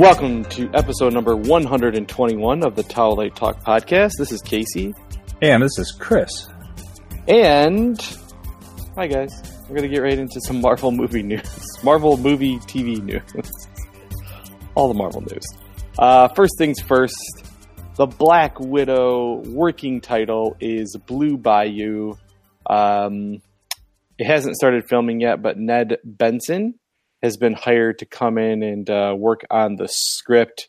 Welcome to episode number 121 of the Towel Light Talk podcast. This is Casey. And this is Chris. And hi guys. We're gonna get right into some Marvel movie news. Marvel movie TV news. All the Marvel news. Uh, first things first. The Black Widow working title is Blue Bayou. Um, it hasn't started filming yet, but Ned Benson has been hired to come in and uh, work on the script.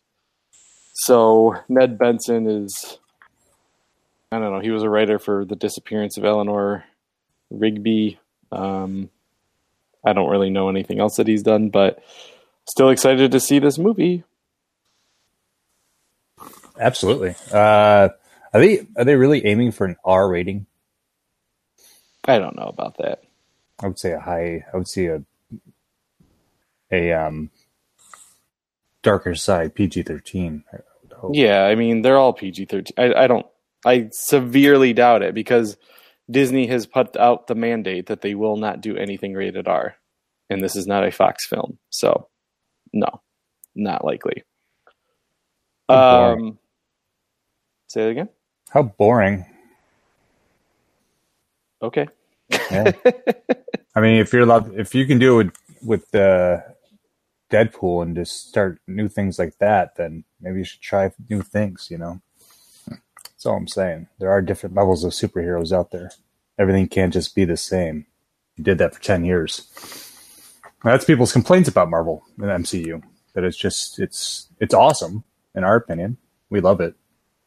So Ned Benson is, I don't know, he was a writer for The Disappearance of Eleanor Rigby. Um, I don't really know anything else that he's done, but still excited to see this movie. Absolutely. Uh, are they are they really aiming for an R rating? I don't know about that. I would say a high. I would say a a um darker side PG thirteen. Yeah, I mean they're all PG thirteen. I, I don't. I severely doubt it because Disney has put out the mandate that they will not do anything rated R, and this is not a Fox film, so no, not likely. Um, say it again. How boring. Okay. Yeah. I mean, if you're allowed, if you can do it with with uh, Deadpool and just start new things like that, then maybe you should try new things. You know, that's all I'm saying. There are different levels of superheroes out there. Everything can't just be the same. You did that for ten years. That's people's complaints about Marvel and MCU. That it's just it's it's awesome in our opinion. We love it,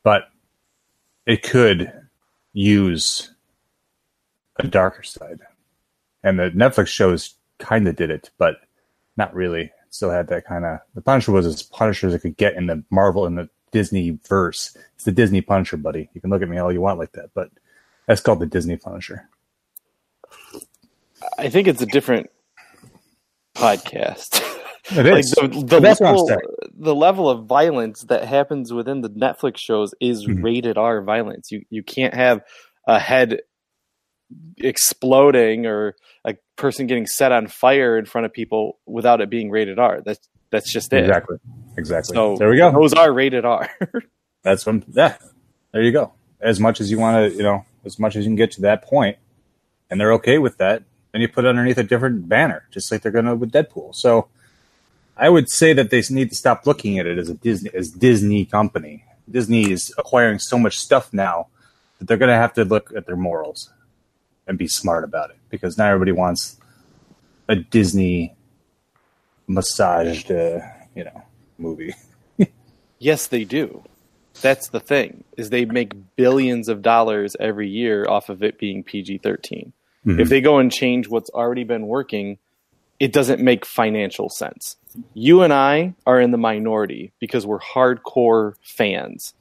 but it could use a darker side. And the Netflix shows kind of did it, but not really. Still had that kind of. The Punisher was as Punisher as it could get in the Marvel and the Disney verse. It's the Disney Punisher, buddy. You can look at me all you want like that, but that's called the Disney Punisher. I think it's a different podcast. It is. like the, the That's what I'm level, the level of violence that happens within the Netflix shows is Mhm. rated R violence. You you can't have a head exploding or a person getting set on fire in front of people without it being rated R. That's that's just it. Exactly. Exactly. So there we go. Those are rated R. That's when. Yeah. There you go. As much as you want to, you know, as much as you can get to that point, and they're okay with that, then you put it underneath a different banner, just like they're going to with Deadpool. So, I would say that they need to stop looking at it as a Disney as Disney company. Disney is acquiring so much stuff now that they're going to have to look at their morals and be smart about it because not everybody wants a Disney massaged, uh, you know, movie. yes, they do. That's the thing is they make billions of dollars every year off of it being PG 13 Mhm. If they go and change what's already been working, it doesn't make financial sense. You and I are in the minority because we're hardcore fans.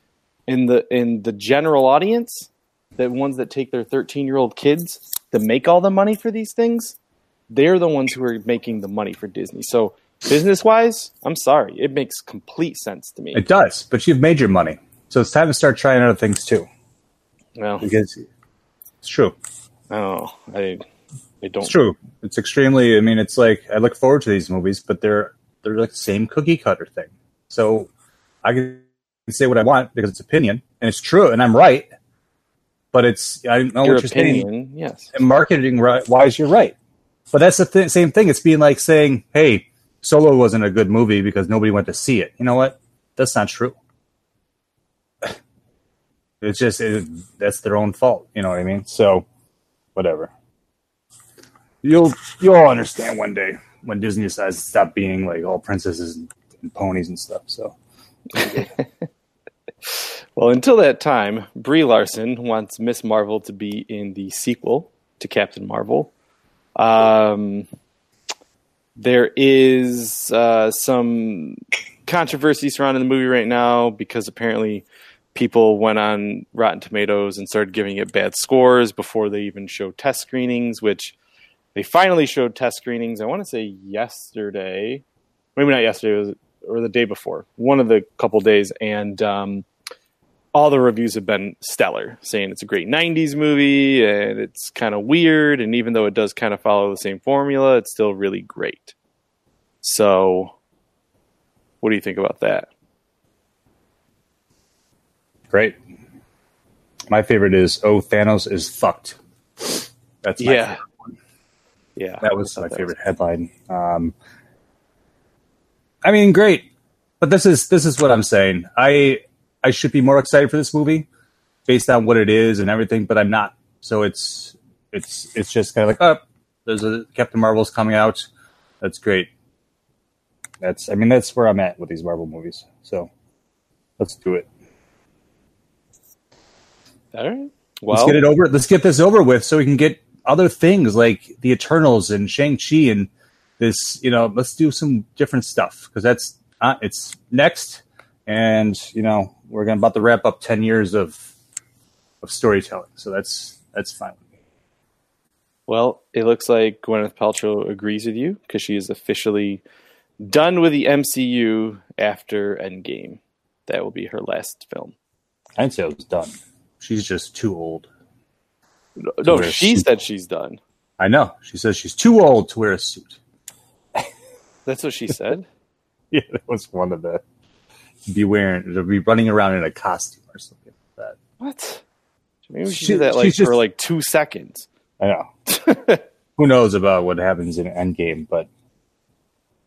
In the in the general audience, the ones that take their 13 year old kids to make all the money for these things, they're the ones who are making the money for Disney. So business wise, I'm sorry, it makes complete sense to me. It does, but you've made your money, so it's time to start trying other things too. Well, Because it's true. oh, I I don't It's true. It's extremely. I mean, it's like I look forward to these movies, but they're they're like the same cookie cutter thing. So I can say what I want because it's opinion and it's true and I'm right. But it's I know your what you're saying. opinion. Yes. And marketing right, wise, you're right. But that's the th- same thing. It's being like saying, "Hey, Solo wasn't a good movie because nobody went to see it." You know what? That's not true. It's just it, that's their own fault. You know what I mean? So, whatever. You'll you'll all understand one day when Disney decides to stop being like all princesses and, and ponies and stuff. So, Well, until that time, Brie Larson wants Miss Marvel to be in the sequel to Captain Marvel. Um, there is uh, some controversy surrounding the movie right now because apparently people went on Rotten Tomatoes and started giving it bad scores before they even showed test screenings, which they finally showed test screenings. I want to say yesterday, maybe not yesterday, was, or the day before, one of the couple days, and um, all the reviews have been stellar, saying it's a great '90s movie and it's kind of weird, and even though it does kind of follow the same formula, it's still really great. So, What do you think about that? Great. My favorite is Oh Thanos is fucked. That's my Yeah. favorite. Yeah, That was my that favorite headline. Um, I mean, great, but this is this is what I'm saying. I I should be more excited for this movie based on what it is and everything, but I'm not. So it's it's it's just kind of like, oh, there's a Captain Marvel's coming out. That's great. That's I mean that's where I'm at with these Marvel movies. So let's do it. All right. Let's get it over. Let's get this over with, so we can get other things like the Eternals and Shang Chi and this. You know, let's do some different stuff because that's uh, it's next, and you know we're gonna about to wrap up ten years of of storytelling. So that's that's fine. well, it looks like Gwyneth Paltrow agrees with you because she is officially done with the MCU after Endgame. That will be her last film. I'd say it was done. She's just too old. No, a she said she's done. I know. She says she's too old to wear a suit. That's what she said. Yeah, that was one of the be wearing to be running around in a costume or something like that. what? Maybe we should She- do that like just- for like two seconds. I know. Who knows about what happens in Endgame, but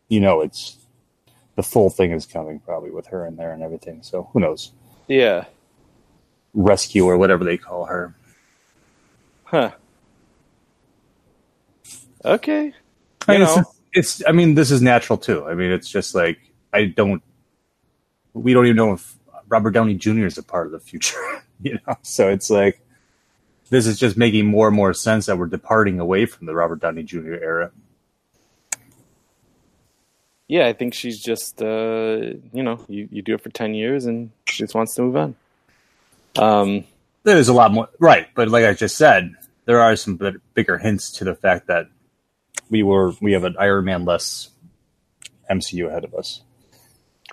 you know it's the full thing is coming probably with her in there and everything. So who knows? Yeah. Rescue or whatever they call her. Huh. Okay. I You mean, know. it's, it's I mean this is natural too. I mean it's just like I don't we don't even know if Robert Downey Jr. is a part of the future. you know? So it's like this is just making more and more sense that we're departing away from the Robert Downey Jr. era. Yeah, I think she's just uh, you know, you, you do it for ten years and she just wants to move on. Um There's a lot more, right? But like I just said, there are some bit- bigger hints to the fact that we were we have an Iron Man less MCU ahead of us.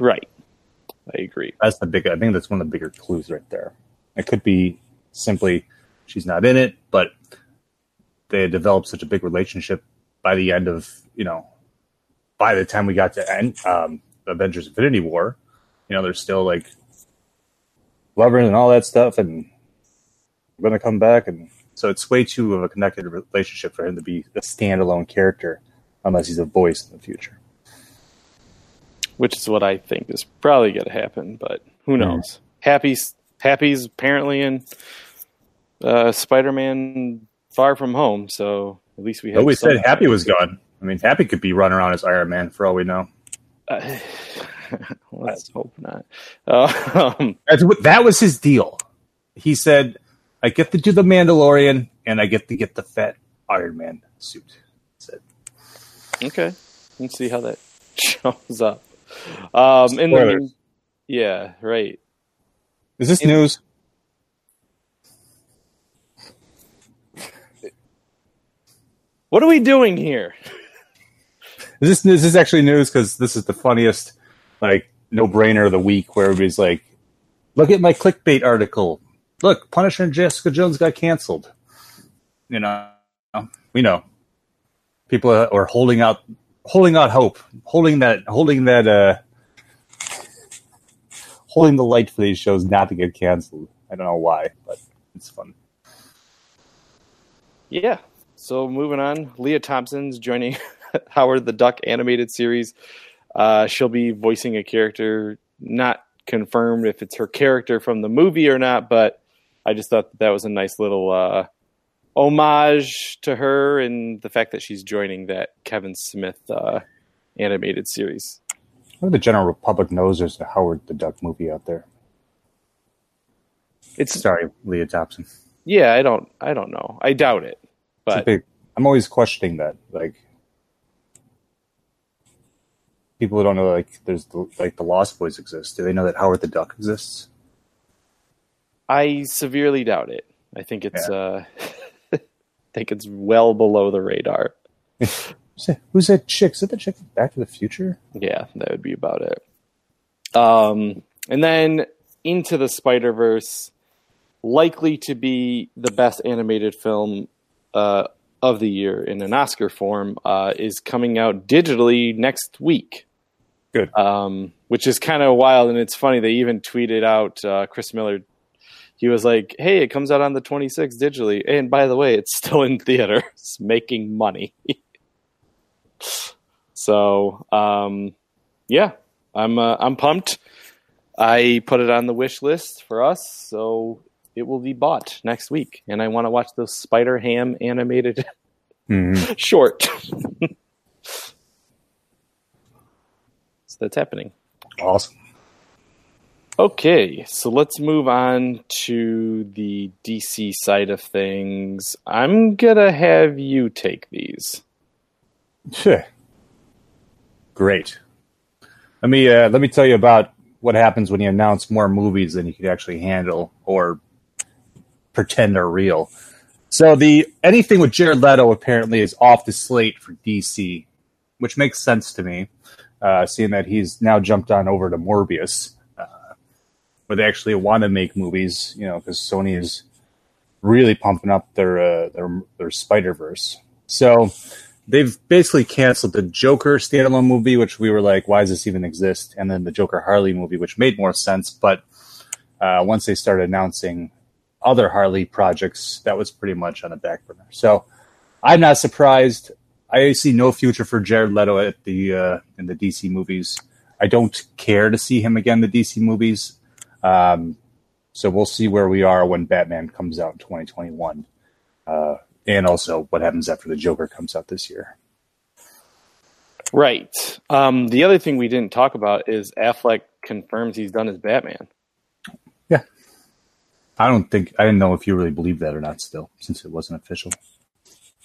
right. I agree. That's the big. I think that's one of the bigger clues right there. It could be simply she's not in it, but they had developed such a big relationship by the end of you know by the time we got to end um, Avengers: Infinity War. You know, they're still like lovers and all that stuff, and going to come back, and so it's way too of a connected relationship for him to be a standalone character, unless he's a voice in the future. Which is what I think is probably gonna happen, but who knows? Happy's Happy's apparently in uh Spider Man Far From Home, so at least we have But we said Happy was gone. I mean, Happy could be running around as Iron Man for all we know. Uh, let's hope not. Uh, um, that was his deal. He said, "I get to do the Mandalorian, and I get to get the fat Iron Man suit." Said, okay, let's see how that shows up. Um, then, Spoilers. yeah, right. "Is this In- news?" What are we doing here? Is this is this actually news? Because this is the funniest, like, no brainer of the week, where everybody's like, "Look at my clickbait article. Look, Punisher and Jessica Jones got canceled." You know, we know people are holding out, holding out hope, holding that, holding that, uh, holding the light for these shows not to get canceled. I don't know why, but it's fun. Yeah. So moving on, Lea Thompson's joining Howard the Duck animated series. Uh, she'll be voicing a character, not confirmed if it's her character from the movie or not, but I just thought that, that was a nice little uh, homage to her and the fact that she's joining that Kevin Smith uh, animated series. I think the general public knows there's a Howard the Duck movie out there. It's Sorry, Lea Thompson. yeah, I don't I don't know. I doubt it. But big. I'm always questioning that. Like people who don't know, like there's the, like the Lost Boys exist. Do they know that Howard the Duck exists? I severely doubt it. I think it's uh I think it's well below the radar. Who's that, who's that chick? Is that the chick from Back to the Future? Yeah, that would be about it. Um, and then into the Spider Verse, likely to be the best animated film uh, of the year in an Oscar form, uh, is coming out digitally next week. Good. Um, which is kind of wild, and it's funny. They even tweeted out uh, Chris Miller. He was like, "Hey, it comes out on the 26th digitally, and by the way, it's still in theaters, making money." so, um, yeah, I'm uh, I'm pumped. I put it on the wish list for us, so it will be bought next week. And I want to watch the Spider Ham animated Mhm. short. so that's happening. Awesome. Okay, so let's move on to the DC side of things. I'm gonna have you take these. Sure. Great. Let me uh, let me tell you about what happens when you announce more movies than you can actually handle or pretend are real. So the anything with Jared Leto apparently is off the slate for DC, which makes sense to me, uh, seeing that he's now jumped on over to Morbius, where they actually want to make movies. You know, because Sony is really pumping up their uh, their their Spider Verse. So they've basically canceled the Joker standalone movie, which we were like, why does this even exist? And then the Joker Harley movie, which made more sense. But uh, once they started announcing other Harley projects, that was pretty much on the back burner. So I'm not surprised. I see no future for Jared Leto at the uh, in the DC movies. I don't care to see him again in the DC movies. Um, so we'll see where we are when Batman comes out in 2021. Uh, and also what happens after the Joker comes out this year. Right. Um, the other thing we didn't talk about is Affleck confirms he's done as Batman. Yeah. I don't think I didn't know if you really believe that or not. Still, since it wasn't official,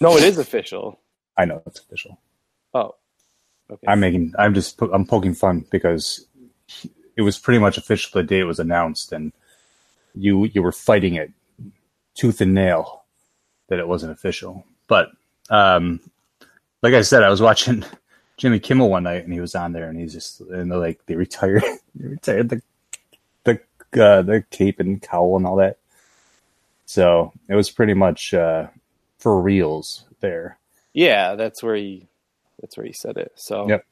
No, it is official. I know it's official. Oh, okay. I'm making. I'm just. I'm poking fun because it was pretty much official the day it was announced, and you you were fighting it tooth and nail that it wasn't official. But um, like I said, I was watching Jimmy Kimmel one night, and he was on there, and he's just and they're like they retired, they retired the the uh, the cape and cowl and all that. So it was pretty much uh, for reals there. yeah, that's where he that's where he said it. So Yep.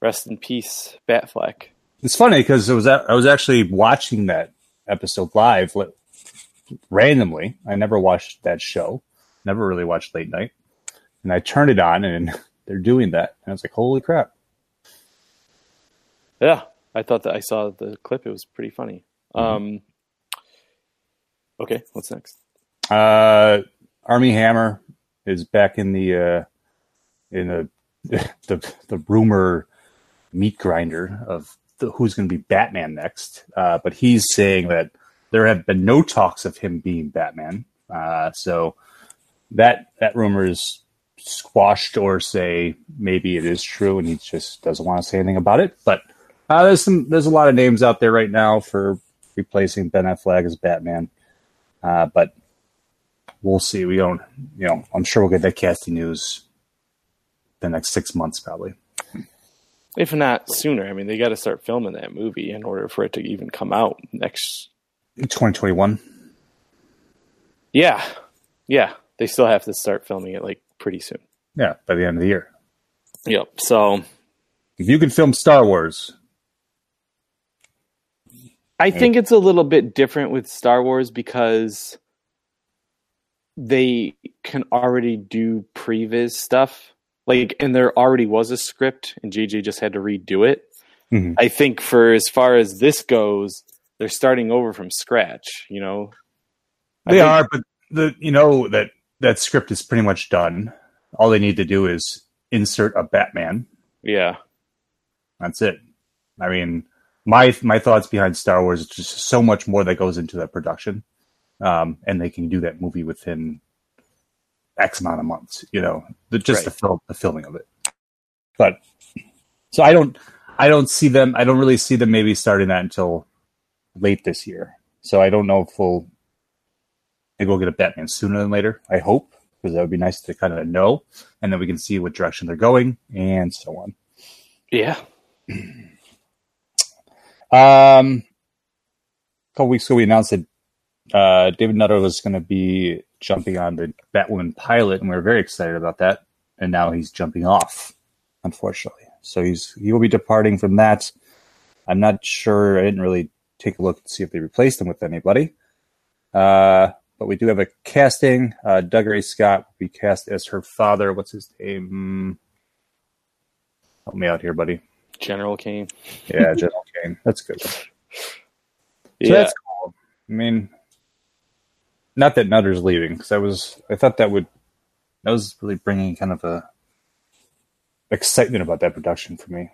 rest in peace, Batfleck. It's funny because it was I was actually watching that episode live li- randomly. I never watched that show, never really watched late night, and I turned it on and they're doing that, and I was like, "Holy crap!" Yeah, I thought that I saw the clip. It was pretty funny. Mm-hmm. Um, okay, what's next? Uh, Armie Hammer is back in the uh, in the the the rumor meat grinder of the, who's going to be Batman next. Uh, but he's saying that there have been no talks of him being Batman. Uh, so that that rumor is squashed, or say maybe it is true, and he just doesn't want to say anything about it. But uh, there's some there's a lot of names out there right now for replacing Ben Affleck as Batman. Uh, but we'll see. We don't, you know, I'm sure we'll get that casting news the next six months probably. If not sooner, I mean, they got to start filming that movie in order for it to even come out next. 2021. Yeah, yeah, they still have to start filming it like pretty soon. Yeah, by the end of the year. Yep. So If you can film Star Wars, I think it's a little bit different with Star Wars because they can already do previs stuff. Like, and there already was a script, and JJ just had to redo it. Mhm. I think for as far as this goes, they're starting over from scratch. You know, they think- are, but the you know that that script is pretty much done. All they need to do is insert a Batman. Yeah, That's it. I mean, my my thoughts behind Star Wars is just so much more that goes into that production, um, and they can do that movie within X amount of months. You know, the, just the Right. film, the filming of it. But so I don't, I don't see them. I don't really see them maybe starting that until late this year. So I don't know if we'll maybe we'll get a Batman sooner than later. I hope because that would be nice to kind of know, and then we can see what direction they're going and so on. yeah. Um, a couple weeks ago, we announced that uh, David Nutter was going to be jumping on the Batwoman pilot, and we were very excited about that. And now he's jumping off, unfortunately. So he's he will be departing from that. I'm not sure. I didn't really take a look to see if they replaced him with anybody. Uh, but we do have a casting. Uh, Dougray Scott will be cast as her father. What's his name? Help me out here, buddy. General Kane. Yeah, General Kane. That's good. So Yeah. that's cool. I mean, not that Nutter's leaving because I was I thought that would that was really bringing kind of a excitement about that production for me.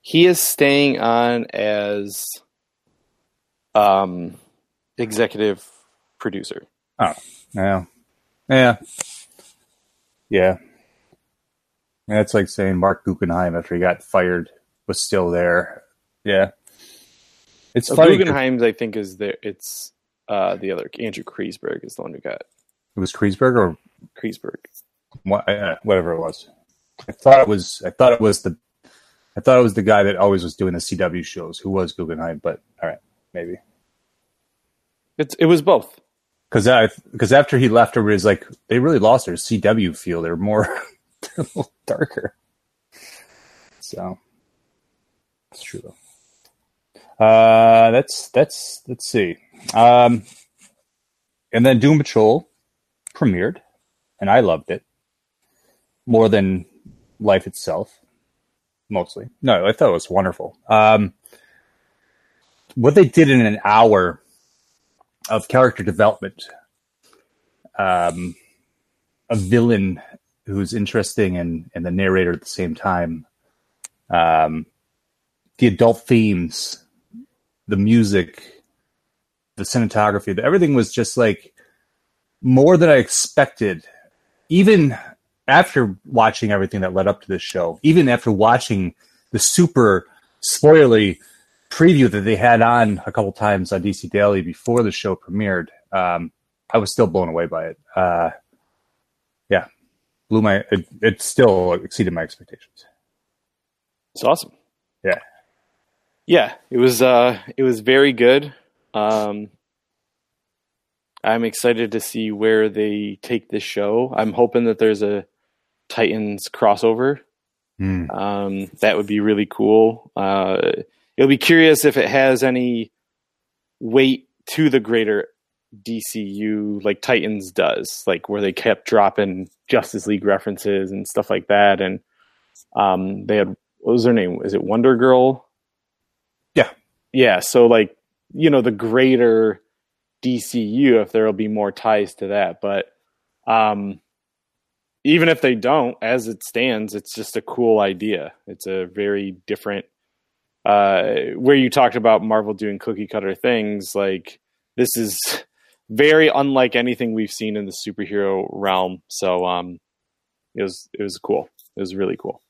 he is staying on as um executive producer. Oh, yeah, yeah, yeah. It's like saying Marc Guggenheim after he got fired was still there. Yeah, it's So funny. Guggenheim's, I think, is there. It's uh, the other Andrew Kreisberg is the one who got It was Kreisberg or Kreisberg. what, uh, whatever it was. I thought it was. I thought it was the. I thought it was the guy that always was doing the CW shows, who was Guggenheim. But all right, maybe It's it was both. because I because after he left, everybody was like, they really lost their CW feel. They're more they're a little darker. So it's true though. Uh, that's that's let's see. Um, and then Doom Patrol premiered, and I loved it more than life itself. Mostly, no, I thought it was wonderful. Um, what they did in an hour of character development, um, a villain who's interesting and and the narrator at the same time, um, the adult themes, the music, the cinematography, the, everything was just like more than I expected. Even after watching everything that led up to this show, even after watching the super spoilery preview that they had on a couple times on DC Daily before the show premiered, um, I was still blown away by it. Uh, yeah, blew my. It, it still exceeded my expectations. It's awesome. Yeah. Yeah, it was uh it was very good. Um I'm excited to see where they take this show. I'm hoping that there's a Titans crossover. Mm. Um that would be really cool. Uh it'll be curious if it has any weight to the greater DCU like Titans does, like where they kept dropping Justice League references and stuff like that and um they had what was their name? Is it Wonder Girl? Yeah. Yeah. So like, you know, the greater DCU, if there'll be more ties to that. But um even if they don't, as it stands, it's just a cool idea. It's a very different uh where you talked about Marvel doing cookie cutter things, like this is very unlike anything we've seen in the superhero realm. So um it was it was cool. It was really cool.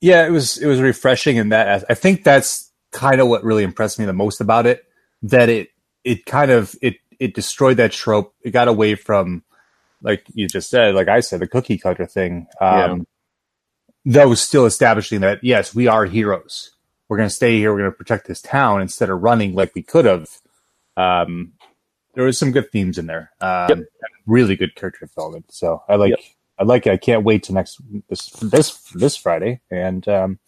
Yeah, it was it was refreshing in that. I think that's kind of what really impressed me the most about it. That it it kind of it it destroyed that trope. It got away from like you just said, like I said, the cookie cutter thing. Um, That was still establishing that yes, we are heroes. We're going to stay here. We're going to protect this town instead of running like we could have. Um, there was some good themes in there. Um, Yep. Really good character development. So I like Yep. I like it. I can't wait to next this this this Friday, and um,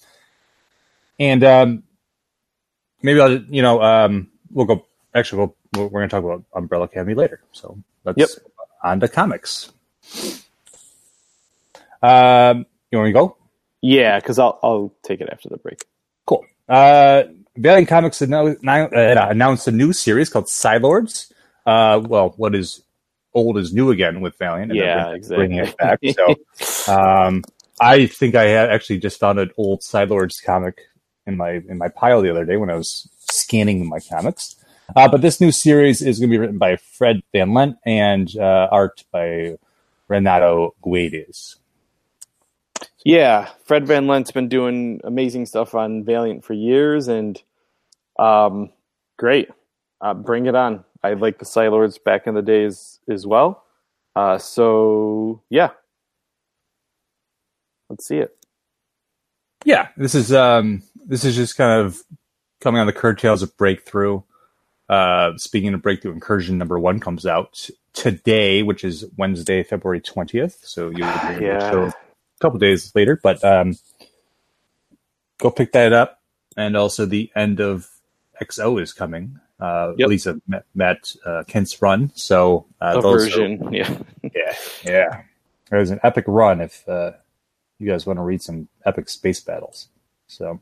and um, maybe I'll you know um, we'll go. Actually, we'll, we're going to talk about Umbrella Academy later. So let's Yep. on to comics. Um, you want me to go? Yeah, because I'll I'll take it after the break. Cool. Uh, Valiant Comics annou- uh, announced a new series called Psi-Lords. Uh, well, what is old is new again with Valiant. and Yeah, exactly. Bringing it back. So, um, I think I had actually just found an old Psi-Lords comic in my in my pile the other day when I was scanning my comics. Uh, but this new series is going to be written by Fred Van Lente and uh, art by Renato Guedes. Yeah, Fred Van Lente's been doing amazing stuff on Valiant for years, and um, great. Uh, bring it on. I like the Psi-Lords back in the days as well. Uh, so yeah, let's see it. Yeah, this is um this is just kind of coming on the curtails of Breakthrough. Uh, speaking of Breakthrough, Incursion number one comes out today, which is Wednesday, February twentieth. So you will the Yeah. show a couple days later, but um, go pick that up. And also, the end of XO is coming. Uh, Yep. At least a Matt, Matt uh, Kindt's run. So uh, version, yeah. yeah, yeah. It was an epic run. If uh, you guys want to read some epic space battles, so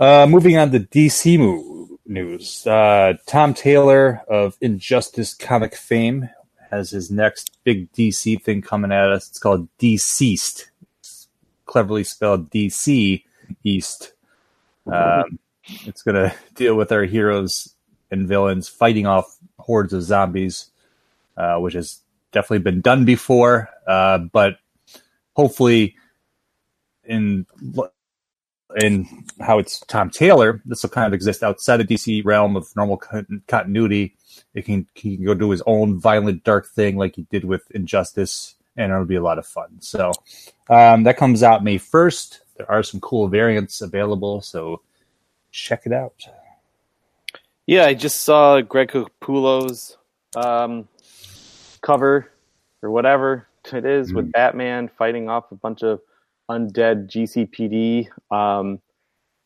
uh, moving on to DC mo- news. Uh, Tom Taylor of Injustice comic fame has his next big DC thing coming at us. It's called Deceased, it's cleverly spelled DC East. Um, it's going to deal with our heroes and villains fighting off hordes of zombies, uh, which has definitely been done before, uh, but hopefully in in how it's Tom Taylor, this will kind of exist outside the DC realm of normal con- continuity. It can he can go do his own violent, dark thing like he did with Injustice, and it'll be a lot of fun. So um, that comes out May first. There are some cool variants available, so check it out. Yeah, I just saw Greg Capullo's um, cover or whatever it is with Batman fighting off a bunch of undead GCPD. Um,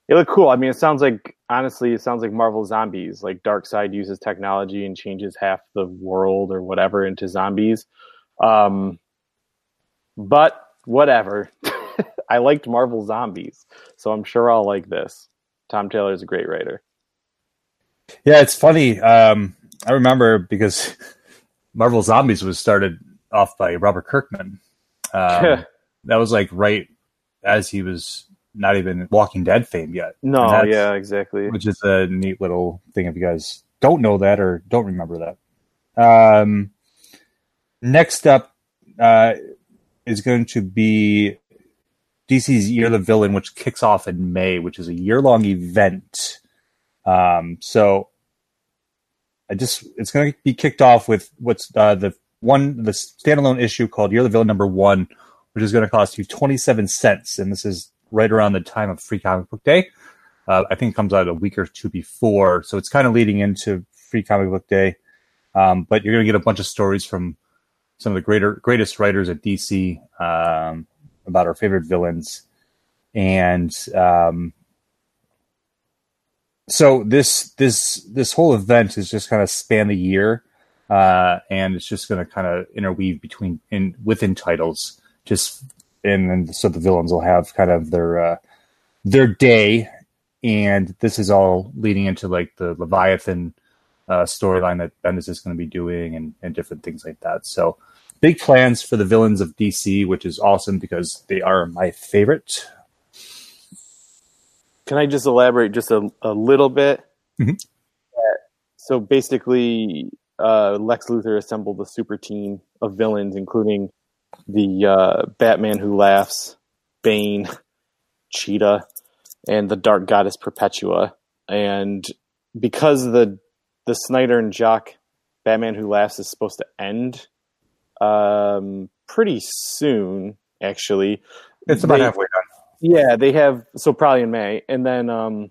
it looked cool. I mean, it sounds like honestly, it sounds like Marvel Zombies. Like Darkseid uses technology and changes half the world or whatever into zombies. Um, but whatever. I liked Marvel Zombies, so I'm sure I'll like this. Tom Taylor is a great writer. Yeah, it's funny. Um, I remember because Marvel Zombies was started off by Robert Kirkman. Um, that was like right as he was not even Walking Dead fame yet. No, yeah, exactly. which is a neat little thing if you guys don't know that or don't remember that. Um, next up uh, is going to be DC's Year of the Villain, which kicks off in May, which is a year long event. Um, so I just it's going to be kicked off with what's uh, the one the standalone issue called Year of the Villain number one, which is going to cost you twenty seven cents, and this is right around the time of Free Comic Book Day. Uh, I think it comes out a week or two before, so it's kind of leading into Free Comic Book Day. Um, but you're going to get a bunch of stories from some of the greater greatest writers at DC um, about our favorite villains, and um, so this this this whole event is just kind of span the year, uh, and it's just going to kind of interweave between in within titles, just and then so the villains will have kind of their uh, their day, and this is all leading into like the Leviathan uh, storyline that Bendis is going to be doing, and and different things like that. So big plans for the villains of DC, which is awesome because they are my favorite. Can I just elaborate just a, a little bit? Mhm. Uh, So basically, uh, Lex Luthor assembled a super team of villains, including the uh, Batman who laughs, Bane, Cheetah, and the Dark Goddess Perpetua. And because the the Snyder and Jock Batman who laughs is supposed to end um, pretty soon, actually. It's about they- halfway done. yeah, they have so probably in May, and then um,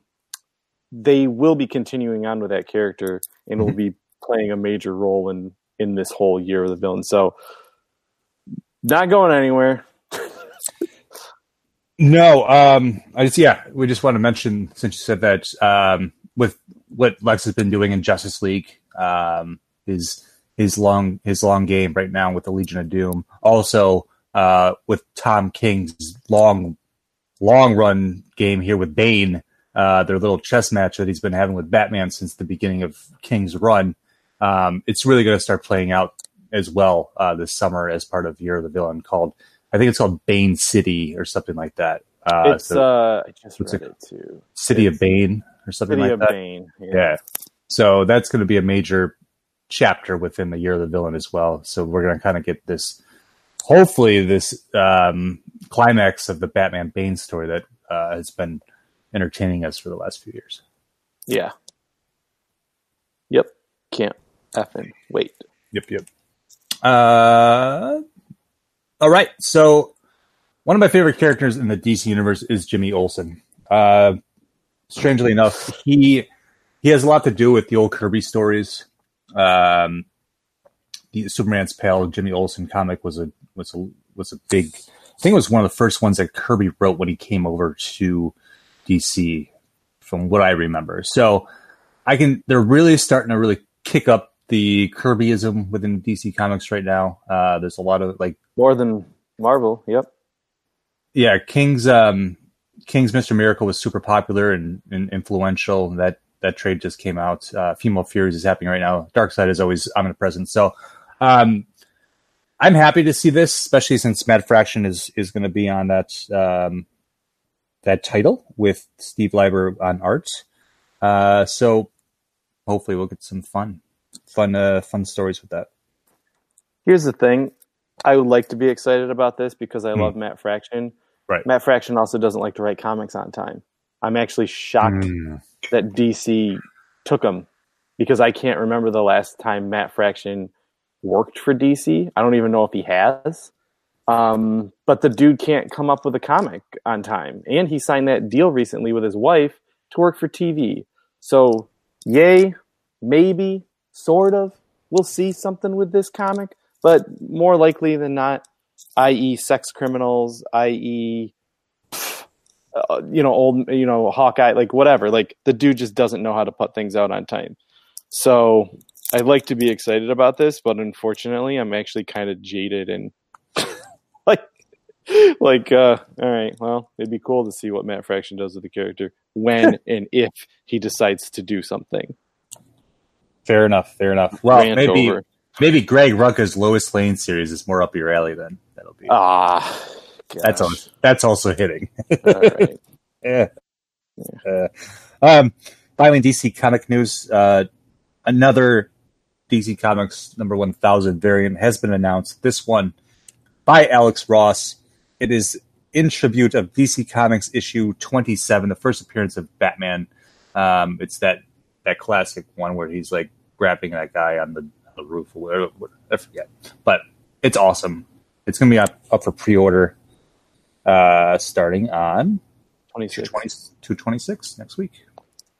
they will be continuing on with that character, and will be playing a major role in in this whole year of the villain. So, not going anywhere. No, um, I just yeah, we just want to mention since you said that um, with what Lex has been doing in Justice League, um, his his long his long game right now with the Legion of Doom. Also, uh, with Tom King's long long run game here with Bane, uh, their little chess match that he's been having with Batman since the beginning of King's run. Um, it's really going to start playing out as well uh, this summer as part of Year of the Villain called I think it's called Bane City or something like that. Uh, it's so uh, I just read it- too. City of Bane or something City like of that. Bane. Yeah. So that's going to be a major chapter within the Year of the Villain as well. So we're going to kind of get this, hopefully, this um, climax of the Batman Bane story that uh, has been entertaining us for the last few years. Yeah. Yep. Can't effing wait. Yep, yep. Uh, all right. So one of my favorite characters in the DC universe is Jimmy Olsen. Uh, strangely enough, he he has a lot to do with the old Kirby stories. Um, the Superman's Pal Jimmy Olsen comic was a was a was a big. I think it was one of the first ones that Kirby wrote when he came over to DC from what I remember. So I can they're really starting to really kick up the Kirbyism within DC Comics right now. Uh, there's a lot of like more than Marvel. Yep. Yeah, King's um, King's Mister Miracle was super popular and, and influential. That that trade just came out. Uh, Female Furies is happening right now. Darkseid is always omnipresent. So um, I'm happy to see this, especially since Matt Fraction is is going to be on that um, that title with Steve Lieber on art. Uh, so hopefully we'll get some fun, fun, uh, fun stories with that. Here's the thing: I would like to be excited about this because I mm. love Matt Fraction. Right. Matt Fraction also doesn't like to write comics on time. I'm actually shocked mm. that DC took him because I can't remember the last time Matt Fraction worked for DC. I don't even know if he has. Um, but the dude can't come up with a comic on time. And he signed that deal recently with his wife to work for TV. So, yay, maybe, sort of. We'll see something with this comic, but more likely than not, i.e., sex criminals, i.e., uh, you know, old, you know, Hawkeye, like whatever. Like the dude just doesn't know how to put things out on time. So I'd like to be excited about this, but unfortunately, I'm actually kind of jaded and like, like, uh, all right, well, it'd be cool to see what Matt Fraction does with the character when and if he decides to do something. Fair enough. Fair enough. Well, Rant maybe over. maybe Greg Rucka's Lois Lane series is more up your alley. Then that'll be ah. That's also that's also hitting. right. yeah. yeah. Uh, um, finally, DC comic news. Uh, another DC Comics number 1000 variant has been announced. This one by Alex Ross. It is in tribute of DC Comics issue 27, the first appearance of Batman. Um, it's that that classic one where he's like grabbing that guy on the, the roof or whatever, I forget. But it's awesome. It's going to be up, up for pre order uh, starting on 26. 226 next week.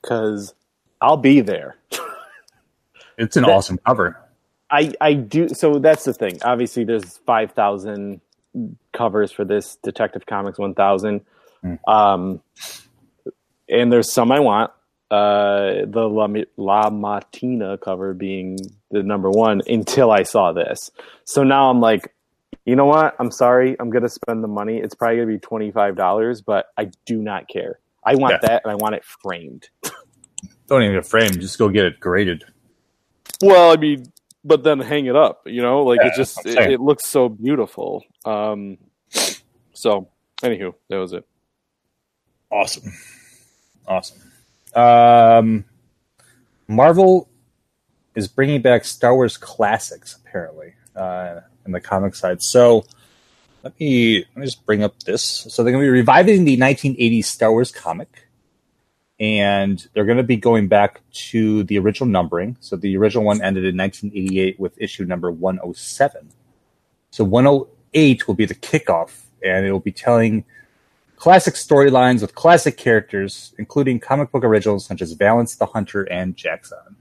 Because I'll be there. it's an that, awesome cover. I, I do. So that's the thing. Obviously, there's 5,000 covers for this Detective Comics 1000. Mm. Um, and there's some I want. Uh, the La, La Matina cover being the number one until I saw this. So now I'm like, you know what? I'm sorry. I'm going to spend the money. It's probably going to be $25, but I do not care. I want yeah. that and I want it framed. Don't even get framed. Just go get it graded. Well, I mean, but then hang it up, you know, like yeah, it just, it, it, looks so beautiful. Um, so anywho, that was it. Awesome. Awesome. Um, Marvel is bringing back Star Wars classics, apparently. Uh, in the comic side. So let me let me just bring up this. So they're going to be reviving the 1980s Star Wars comic, and they're going to be going back to the original numbering. So the original one ended in 1988 with issue number 107. So 108 will be the kickoff, and it will be telling classic storylines with classic characters, including comic book originals such as Valance the Hunter and Jaxxon.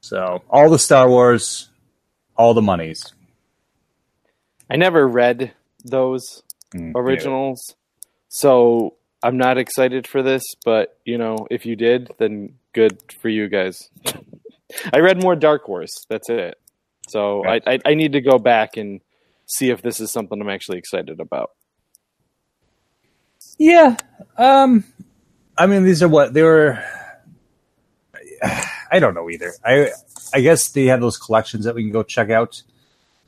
So all the Star Wars, all the monies. I never read those mm, originals, yeah. so I'm not excited for this. But you know, if you did, then good for you guys. I read more Dark Horse. That's it. So I, I, I need to go back and see if this is something I'm actually excited about. Yeah. Um. I mean, these are what they were. I don't know either. I I guess they have those collections that we can go check out,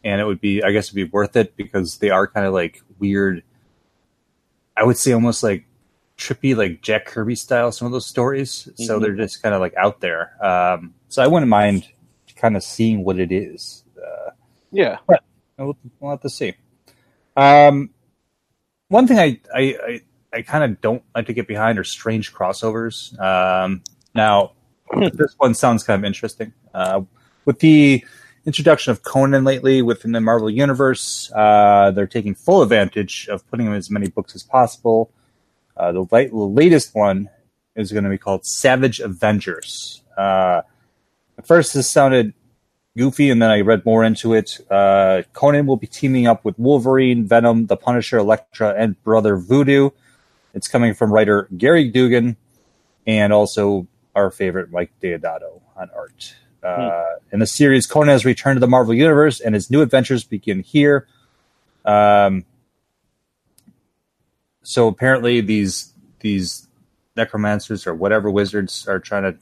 and it would be I guess it'd be worth it because they are kind of like weird. I would say almost like trippy, like Jack Kirby style. Some of those stories, mm-hmm. so they're just kind of like out there. Um, so I wouldn't mind kind of seeing what it is. Uh, yeah, but we'll, we'll have to see. Um, one thing I I, I, I kind of don't like to get behind are strange crossovers. Um, now this one sounds kind of interesting. Uh, with the introduction of Conan lately within the Marvel Universe, uh, they're taking full advantage of putting in as many books as possible. Uh, the, the, latest one is going to be called Savage Avengers. Uh, at first, this sounded goofy, and then I read more into it. Uh, Conan will be teaming up with Wolverine, Venom, the Punisher, Elektra, and Brother Voodoo It's coming from writer Gary Duggan and also our favorite Mike Deodato on art. Uh, In the series, Conan has returned to the Marvel Universe, and his new adventures begin here. Um, so apparently, these these necromancers or whatever wizards are trying to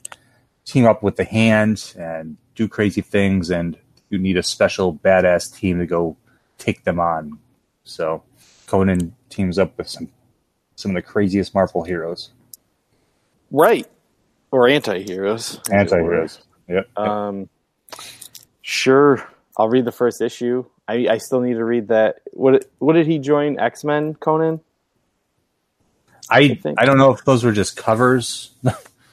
team up with the Hand and do crazy things, and you need a special badass team to go take them on. So Conan teams up with some some of the craziest Marvel heroes, Right. Or anti heroes. anti-heroes. Yep. Um, sure. I'll read the first issue. I, I still need to read that. What what did he join? X Men Conan? I think- I don't know if those were just covers.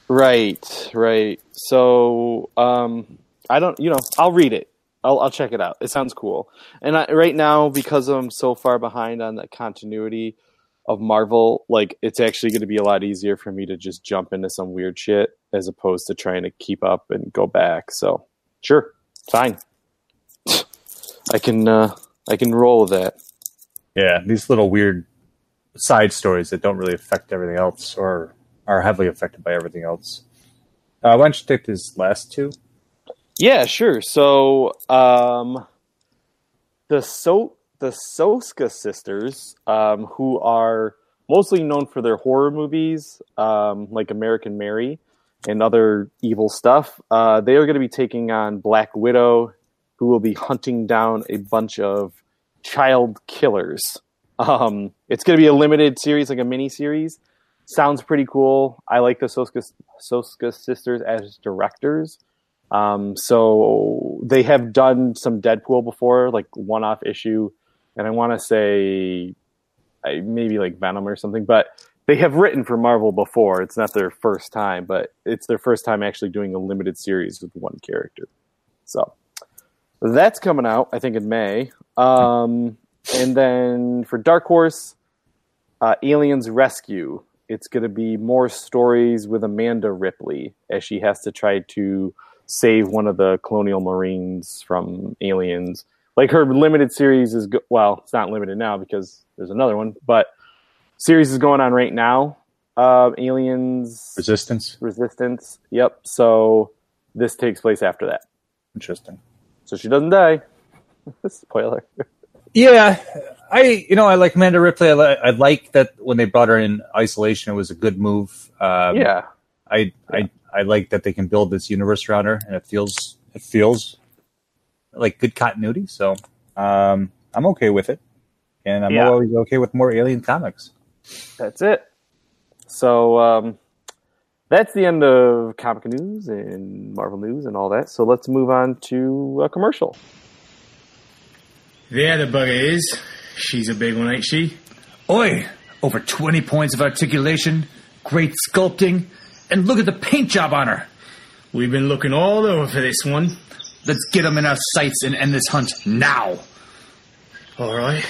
Right, right. So, um, I don't, you know, I'll read it. I'll, I'll check it out. It sounds cool. And I, right now, because I'm so far behind on the continuity of Marvel, like it's actually going to be a lot easier for me to just jump into some weird shit as opposed to trying to keep up and go back. So, sure, fine. I can, uh, I can roll with that. yeah, these little weird side stories that don't really affect everything else or are heavily affected by everything else. Uh, why don't you take these last two? Yeah, sure. So, um, the so the Soska sisters, um, who are mostly known for their horror movies, um, like American Mary and other evil stuff, uh, they are going to be taking on Black Widow, who will be hunting down a bunch of child killers. Um, it's going to be a limited series, like a mini series. Sounds pretty cool. I like the Soska, Soska sisters as directors. Um, so they have done some Deadpool before, like one off issue, and I want to say maybe like Venom or something, but they have written for Marvel before. It's not their first time, but it's their first time actually doing a limited series with one character. So that's coming out, I think, in May. Um, and then for Dark Horse, uh, Aliens Rescue. It's going to be more stories with Amanda Ripley as she has to try to save one of the colonial marines from aliens. Like her limited series is go- well, it's not limited now because there's another one, but series is going on right now. Uh, aliens Resistance. Resistance. Yep. So this takes place after that. Interesting. So she doesn't die. Spoiler. Yeah, I you know I like Amanda Ripley. I, li- I like that when they brought her in isolation, it was a good move. Um, yeah. I I I like that they can build this universe around her, and it feels it feels like good continuity. So um, I'm okay with it, and I'm Yeah. always okay with more Alien comics. That's it. So um, that's the end of comic news and Marvel news and all that. So let's move on to a commercial. There the bugger is. She's a big one, ain't she? Oi! Over 20 points of articulation, great sculpting, and look at the paint job on her. We've been looking all over for this one. Let's get them in our sights and end this hunt now. All right.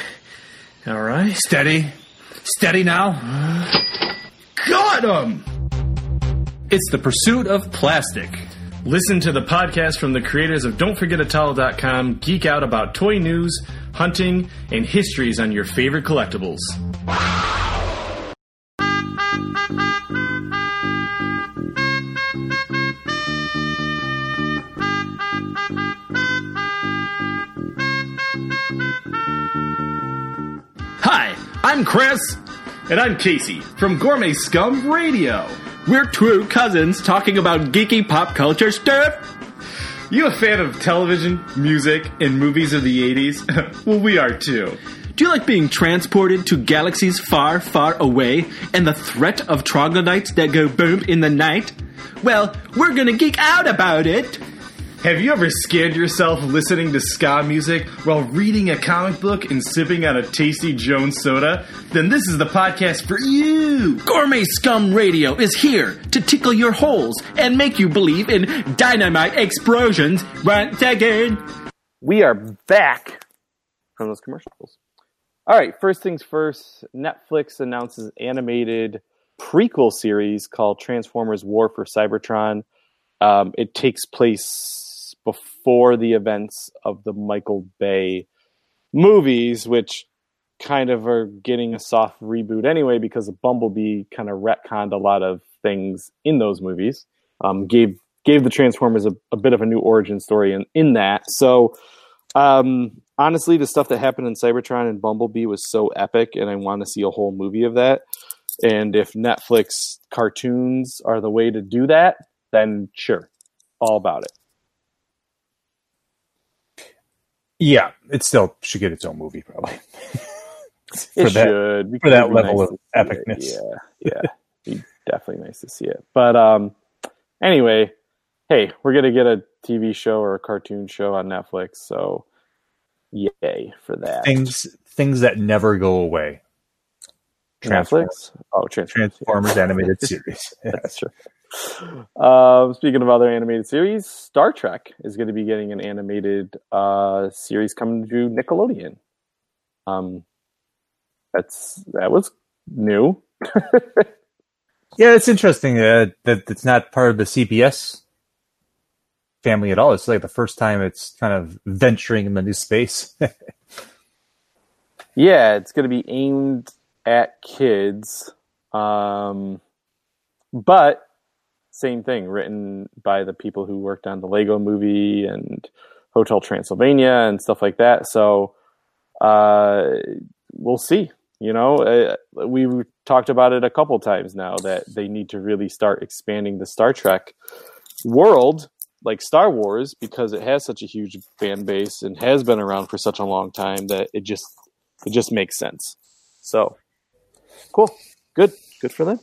All right. Steady. Steady now. Got 'em! It's the pursuit of plastic. Listen to the podcast from the creators of Don'tForgetAtala.com geek out about toy news, hunting, and histories on your favorite collectibles. Hi, I'm Chris. And I'm Casey from Gourmet Scum Radio. We're two cousins talking about geeky pop culture stuff. You a fan of television, music, and movies of the 80s? well, we are too. Do you like being transported to galaxies far, far away and the threat of troglodytes that go boom in the night? Well, we're gonna geek out about it. Have you ever scared yourself listening to ska music while reading a comic book and sipping on a tasty Jones soda? Then this is the podcast for you. Gourmet Scum Radio is here to tickle your holes and make you believe in dynamite explosions once again. We are back from those commercials. All right, first things first, Netflix announces animated prequel series called Transformers War for Cybertron. Um, it takes place before the events of the Michael Bay movies, which kind of are getting a soft reboot anyway because Bumblebee kind of retconned a lot of things in those movies. Um, gave gave the Transformers a, a bit of a new origin story in, in that. So um, honestly, the stuff that happened in Cybertron and Bumblebee was so epic, and I want to see a whole movie of that. And if Netflix cartoons are the way to do that, then sure, all about it. Yeah, it still should get its own movie, probably. it that- should for that level nice of see it. epicness. Yeah, yeah, be definitely nice to see it. But um, anyway, hey, we're gonna get a TV show or a cartoon show on Netflix, so yay for that. Things things that never go away. Netflix. Oh, Transformers. Transformers animated series. That's true. Um, speaking of other animated series, Star Trek is going to be getting an animated uh, series coming to Nickelodeon. Um, that's that was new. Yeah, it's interesting uh, that it's not part of the CBS family at all. It's like the first time it's kind of venturing in the new space. Yeah, it's going to be aimed at kids, um, but same thing, written by the people who worked on the Lego Movie and Hotel Transylvania and stuff like that. So uh, we'll see. You know, uh, we've talked about it a couple times now that they need to really start expanding the Star Trek world like Star Wars because it has such a huge fan base and has been around for such a long time that it just it just makes sense. So cool, good, good for them.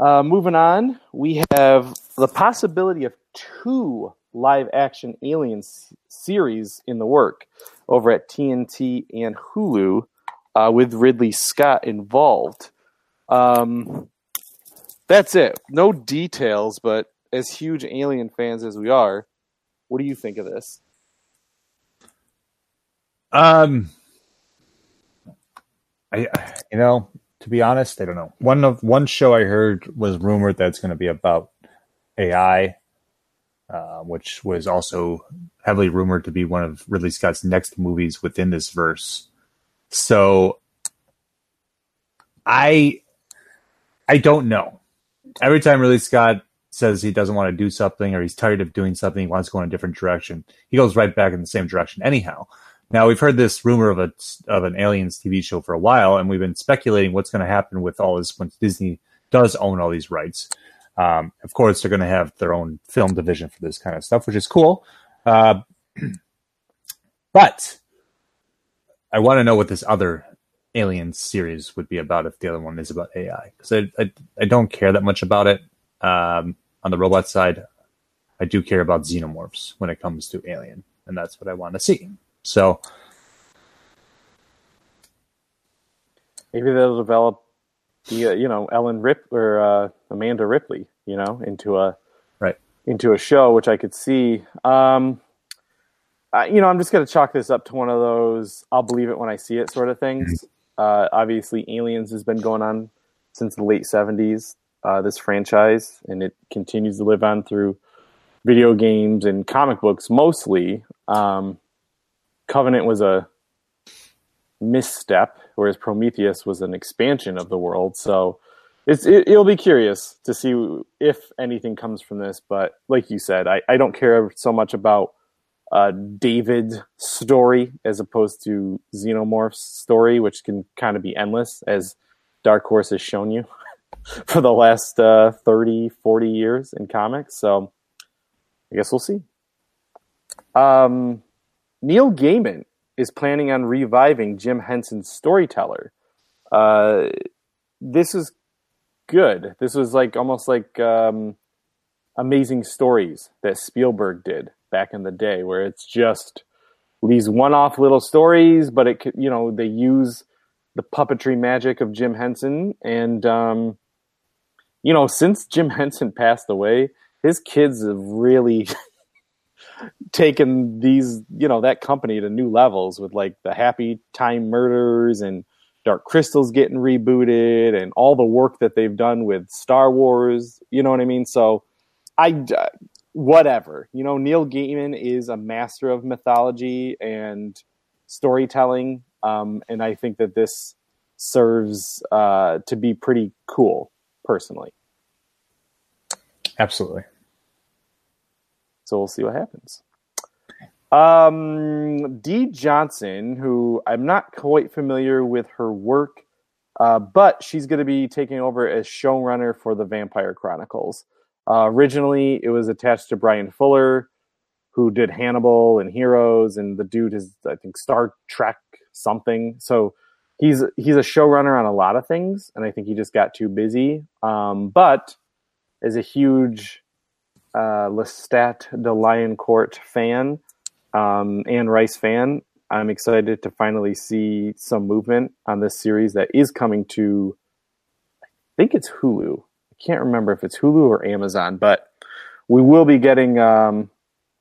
Uh, moving on, we have the possibility of two live action aliens series in the work over at TNT and Hulu uh, with Ridley Scott involved. Um, that's it. No details, but as huge alien fans as we are, what do you think of this? um, I, you know, to be honest, I don't know. One of one show I heard was rumored that it's going to be about AI, uh, which was also heavily rumored to be one of Ridley Scott's next movies within this verse. So, I, I don't know. Every time Ridley Scott says he doesn't want to do something or he's tired of doing something, he wants to go in a different direction, he goes right back in the same direction anyhow. Now we've heard this rumor of a of an aliens TV show for a while, and we've been speculating what's going to happen with all this once Disney does own all these rights. Um, of course, they're going to have their own film division for this kind of stuff, which is cool. Uh, but I want to know what this other alien series would be about if the other one is about AI because I, I I don't care that much about it. Um, on the robot side, I do care about xenomorphs when it comes to Alien, and that's what I want to see. So Maybe they'll develop the uh, you know Ellen Rip or uh, Amanda Ripley, you know, into a Right. into a show, which I could see. Um, I, you know, I'm just going to chalk this up to one of those "I'll believe it when I see it" sort of things. Uh, obviously, Aliens has been going on since the late '70s. Uh, this franchise, and it continues to live on through video games and comic books mostly. Um, Covenant was a misstep, whereas Prometheus was an expansion of the world. So it's it, it'll be curious to see if anything comes from this. But like you said, I, I don't care so much about uh, David's story as opposed to Xenomorph's story, which can kind of be endless, as Dark Horse has shown you for the last uh, 30, 40 years in comics. So I guess we'll see. Um, Neil Gaiman is planning on reviving Jim Henson's Storyteller. Uh, this is good. This was like almost like um, Amazing Stories that Spielberg did back in the day, where it's just these one-off little stories, but it you know they use the puppetry magic of Jim Henson, and um, you know since Jim Henson passed away, his kids have really taken these you know that company to new levels with like the happy time murders and dark crystals getting rebooted and all the work that they've done with star wars you know what i mean so i whatever you know neil gaiman is a master of mythology and storytelling um, and I think that this serves uh, to be pretty cool, personally. Absolutely. So we'll see what happens. Um, Dee Johnson, who I'm not quite familiar with her work, uh, but she's going to be taking over as showrunner for the Vampire Chronicles. Uh, originally, it was attached to Bryan Fuller, who did Hannibal and Heroes, and the dude is, I think, Star Trek something. So he's he's a showrunner on a lot of things, and I think he just got too busy. Um, but as a huge uh, Lestat de Lioncourt fan um, and Rice fan, I'm excited to finally see some movement on this series that is coming to. I think it's Hulu. I can't remember if it's Hulu or Amazon, but we will be getting, um,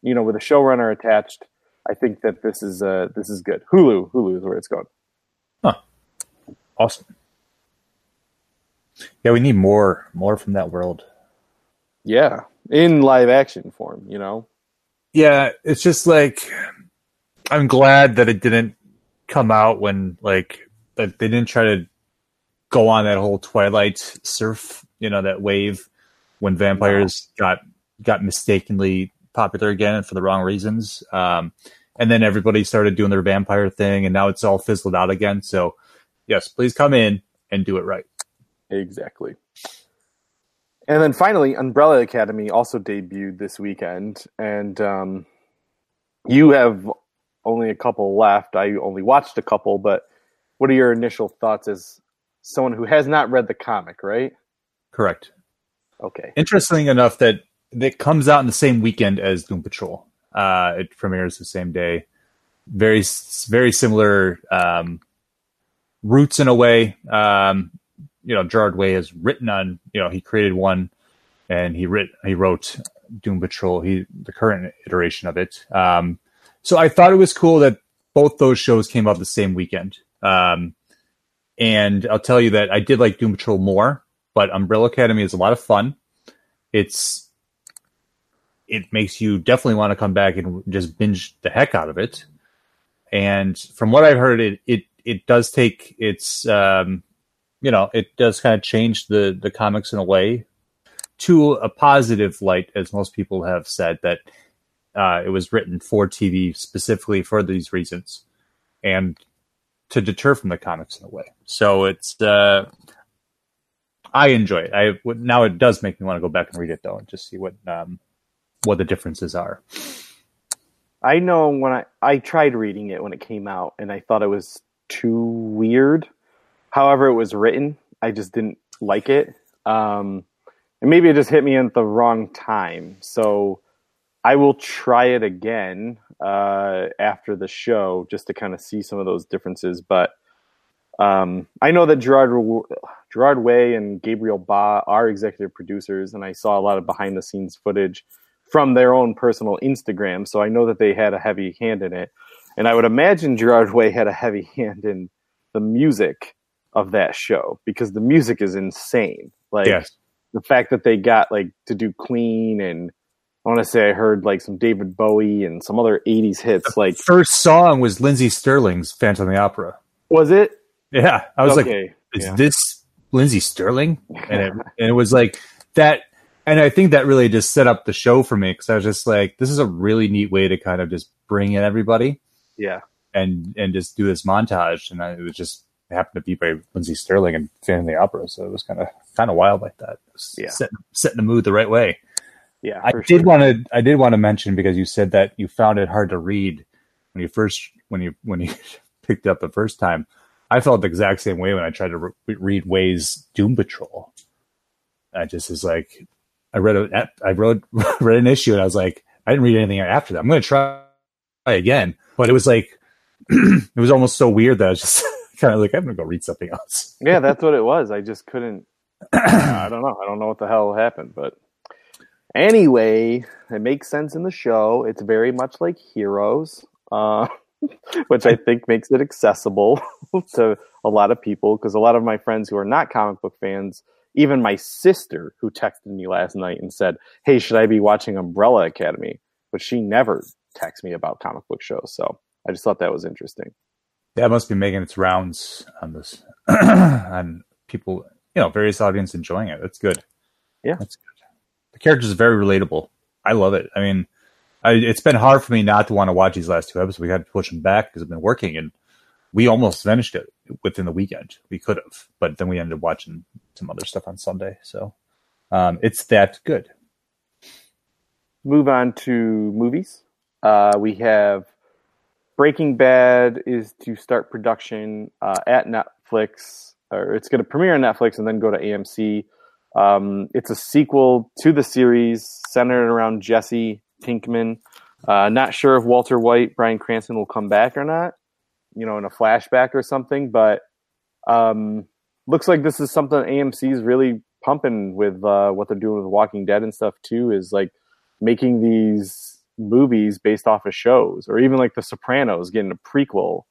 you know, with a showrunner attached. I think that this is uh, this is good. Hulu, Hulu is where it's going. Awesome. Yeah, we need more more from that world. Yeah, in live action form, you know. Yeah, it's just like I'm glad that it didn't come out when like that they didn't try to go on that whole Twilight surf, you know, that wave when vampires got got mistakenly popular again for the wrong reasons. Um, and then everybody started doing their vampire thing, and now it's all fizzled out again. So, yes, please come in and do it right. Exactly. And then finally, Umbrella Academy also debuted this weekend, and um, you have only a couple left. I only watched a couple, but what are your initial thoughts as someone who has not read the comic, right? Correct. Okay. Interesting enough that it comes out in the same weekend as Doom Patrol. Uh, it premieres the same day. Very, very similar um, roots in a way. Um, you know, Gerard Way has written on. You know, he created one, and he writ he wrote Doom Patrol. He the current iteration of it. Um, so I thought it was cool that both those shows came out the same weekend. Um, and I'll tell you that I did like Doom Patrol more, but Umbrella Academy is a lot of fun. It's it makes you definitely want to come back and just binge the heck out of it. And from what I've heard, it it it does take its um, you know it does kind of change the the comics in a way to a positive light, as most people have said that uh, it was written for TV specifically for these reasons, and to deter from the comics in a way. So it's uh, I enjoy it. I now it does make me want to go back and read it though, and just see what um, what the differences are. I know when I I tried reading it when it came out, and I thought it was too weird. However, it was written, I just didn't like it. Um, and maybe it just hit me at the wrong time. So I will try it again uh, after the show just to kind of see some of those differences. But um, I know that Gerard Gerard Way and Gabriel Ba are executive producers, and I saw a lot of behind the scenes footage from their own personal Instagram. So I know that they had a heavy hand in it, and I would imagine Gerard Way had a heavy hand in the music of that show because the music is insane. Like Yes. the fact that they got like to do Queen and I want to say I heard like some David Bowie and some other '80s hits. Like, First song was Lindsey Stirling's Phantom of the Opera. was it? Yeah, I was like, okay, is yeah. this Lindsey Stirling? And it, and it was like that. And I think that really just set up the show for me because I was just like, this is a really neat way to kind of just bring in everybody yeah, and and just do this montage. And I, it was just it happened to be by Lindsey Stirling and Phantom of the Opera, so it was kind of kind of wild like that. Yeah. setting, setting the mood the right way. yeah. I did sure. want to. I did want to mention because you said that you found it hard to read when you first when you when you picked up the first time. I felt the exact same way when I tried to re- read Way's Doom Patrol. I just is like I read a I wrote read an issue and I was like I didn't read anything after that. I'm going to try again, but it was like it was almost so weird that I was just kind of like I'm to go read something else. yeah, that's what it was. I just couldn't. I don't know. I don't know what the hell happened, but anyway, it makes sense in the show. It's very much like Heroes, uh, which I think makes it accessible to a lot of people because a lot of my friends who are not comic book fans, even my sister who texted me last night and said, "Hey, should I be watching Umbrella Academy?" But she never texts me about comic book shows, so I just thought that was interesting. That must be making its rounds on this on people you know various audience enjoying it. That's good. Yeah. that's good. The characters are very relatable. I love it. I mean I, it's been hard for me not to want to watch these last two episodes. We had to push them back because i've been working and we almost finished it within the weekend. We could have but then we ended up watching some other stuff on sunday. So um, it's that good. Move on to movies. Uh, we have Breaking Bad is to start production uh, at Netflix, or it's going to premiere on Netflix and then go to AMC. Um, it's a sequel to the series centered around Jesse Pinkman. Uh, not sure if Walter White, Bryan Cranston will come back or not, you know, in a flashback or something, but um, looks like this is something AMC is really pumping with uh, what they're doing with Walking Dead and stuff too. Is like making these movies based off of shows, or even like The Sopranos getting a prequel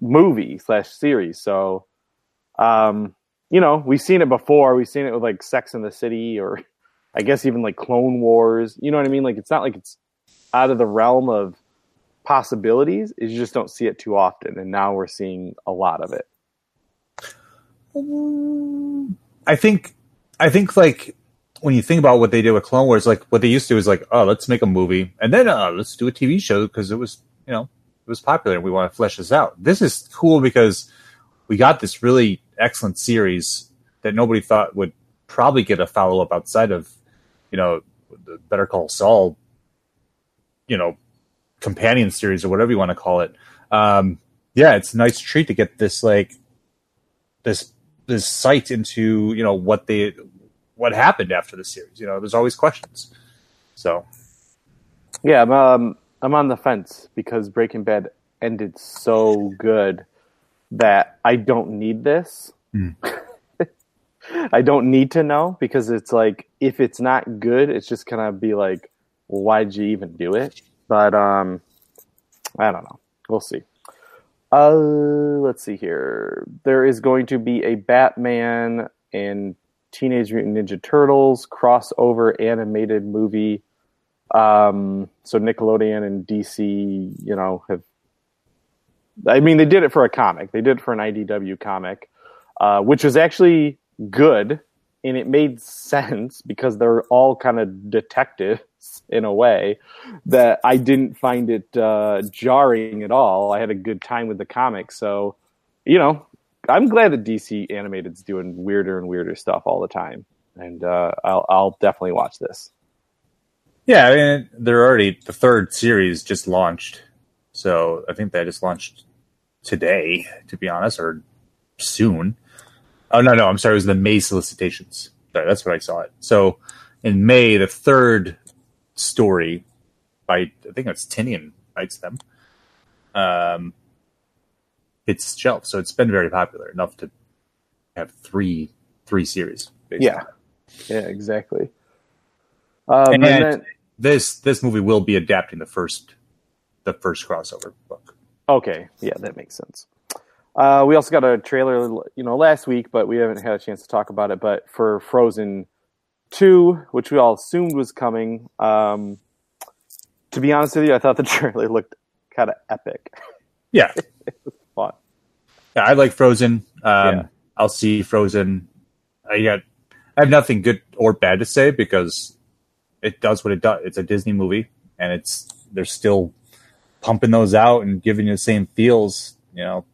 movie slash series. So, um, you know, we've seen it before. We've seen it with like Sex in the City, or I guess even like Clone Wars. You know what I mean? Like it's not like it's out of the realm of possibilities. Is You just don't see it too often, and now we're seeing a lot of it. I think I think like when you think about what they did with Clone Wars, like what they used to do is like, oh, let's make a movie and then uh, let's do a TV show because it was you know it was popular and we want to flesh this out. This is cool because we got this really excellent series that nobody thought would probably get a follow up outside of you know the Better Call Saul, you know, companion series or whatever you want to call it. Um, yeah, it's a nice treat to get this like this this sight into you know what they what happened after the series. You know, there's always questions. So Yeah, I'm um, I'm on the fence because Breaking Bad ended so good that I don't need this. I don't need to know because it's like if it's not good, it's just gonna be like, well, why'd you even do it? But um, I don't know. We'll see. Uh, let's see here. There is going to be a Batman and Teenage Mutant Ninja Turtles crossover animated movie. Um, so Nickelodeon and DC, you know, have. I mean, they did it for a comic. They did it for an IDW comic, uh, which was actually good, and it made sense because they're all kind of detectives in a way that I didn't find it uh, jarring at all. I had a good time with the comic, so you know, I'm glad that DC Animated's doing weirder and weirder stuff all the time, and uh, I'll, I'll definitely watch this. yeah, I mean they're already the third series just launched, so I think they just launched today, to be honest, or soon. Oh no, no, I'm sorry, it was the May solicitations. Sorry, That's what I saw it. So in May, the third story by I think it's Tynion writes them. Um, it's shelf, so it's been very popular enough to have three three series. basically. Yeah, yeah, exactly. Um, And and then, this this movie will be adapting the first the first crossover book. okay, yeah, that makes sense. Uh, we also got a trailer, you know, last week, but we haven't had a chance to talk about it. But for Frozen Two, which we all assumed was coming, um, to be honest with you, I thought the trailer looked kind of epic. Yeah, Yeah I like Frozen. Um, Yeah. I'll see Frozen. I got I have nothing good or bad to say because it does what it does. It's a Disney movie, and it's they're still pumping those out and giving you the same feels, you know,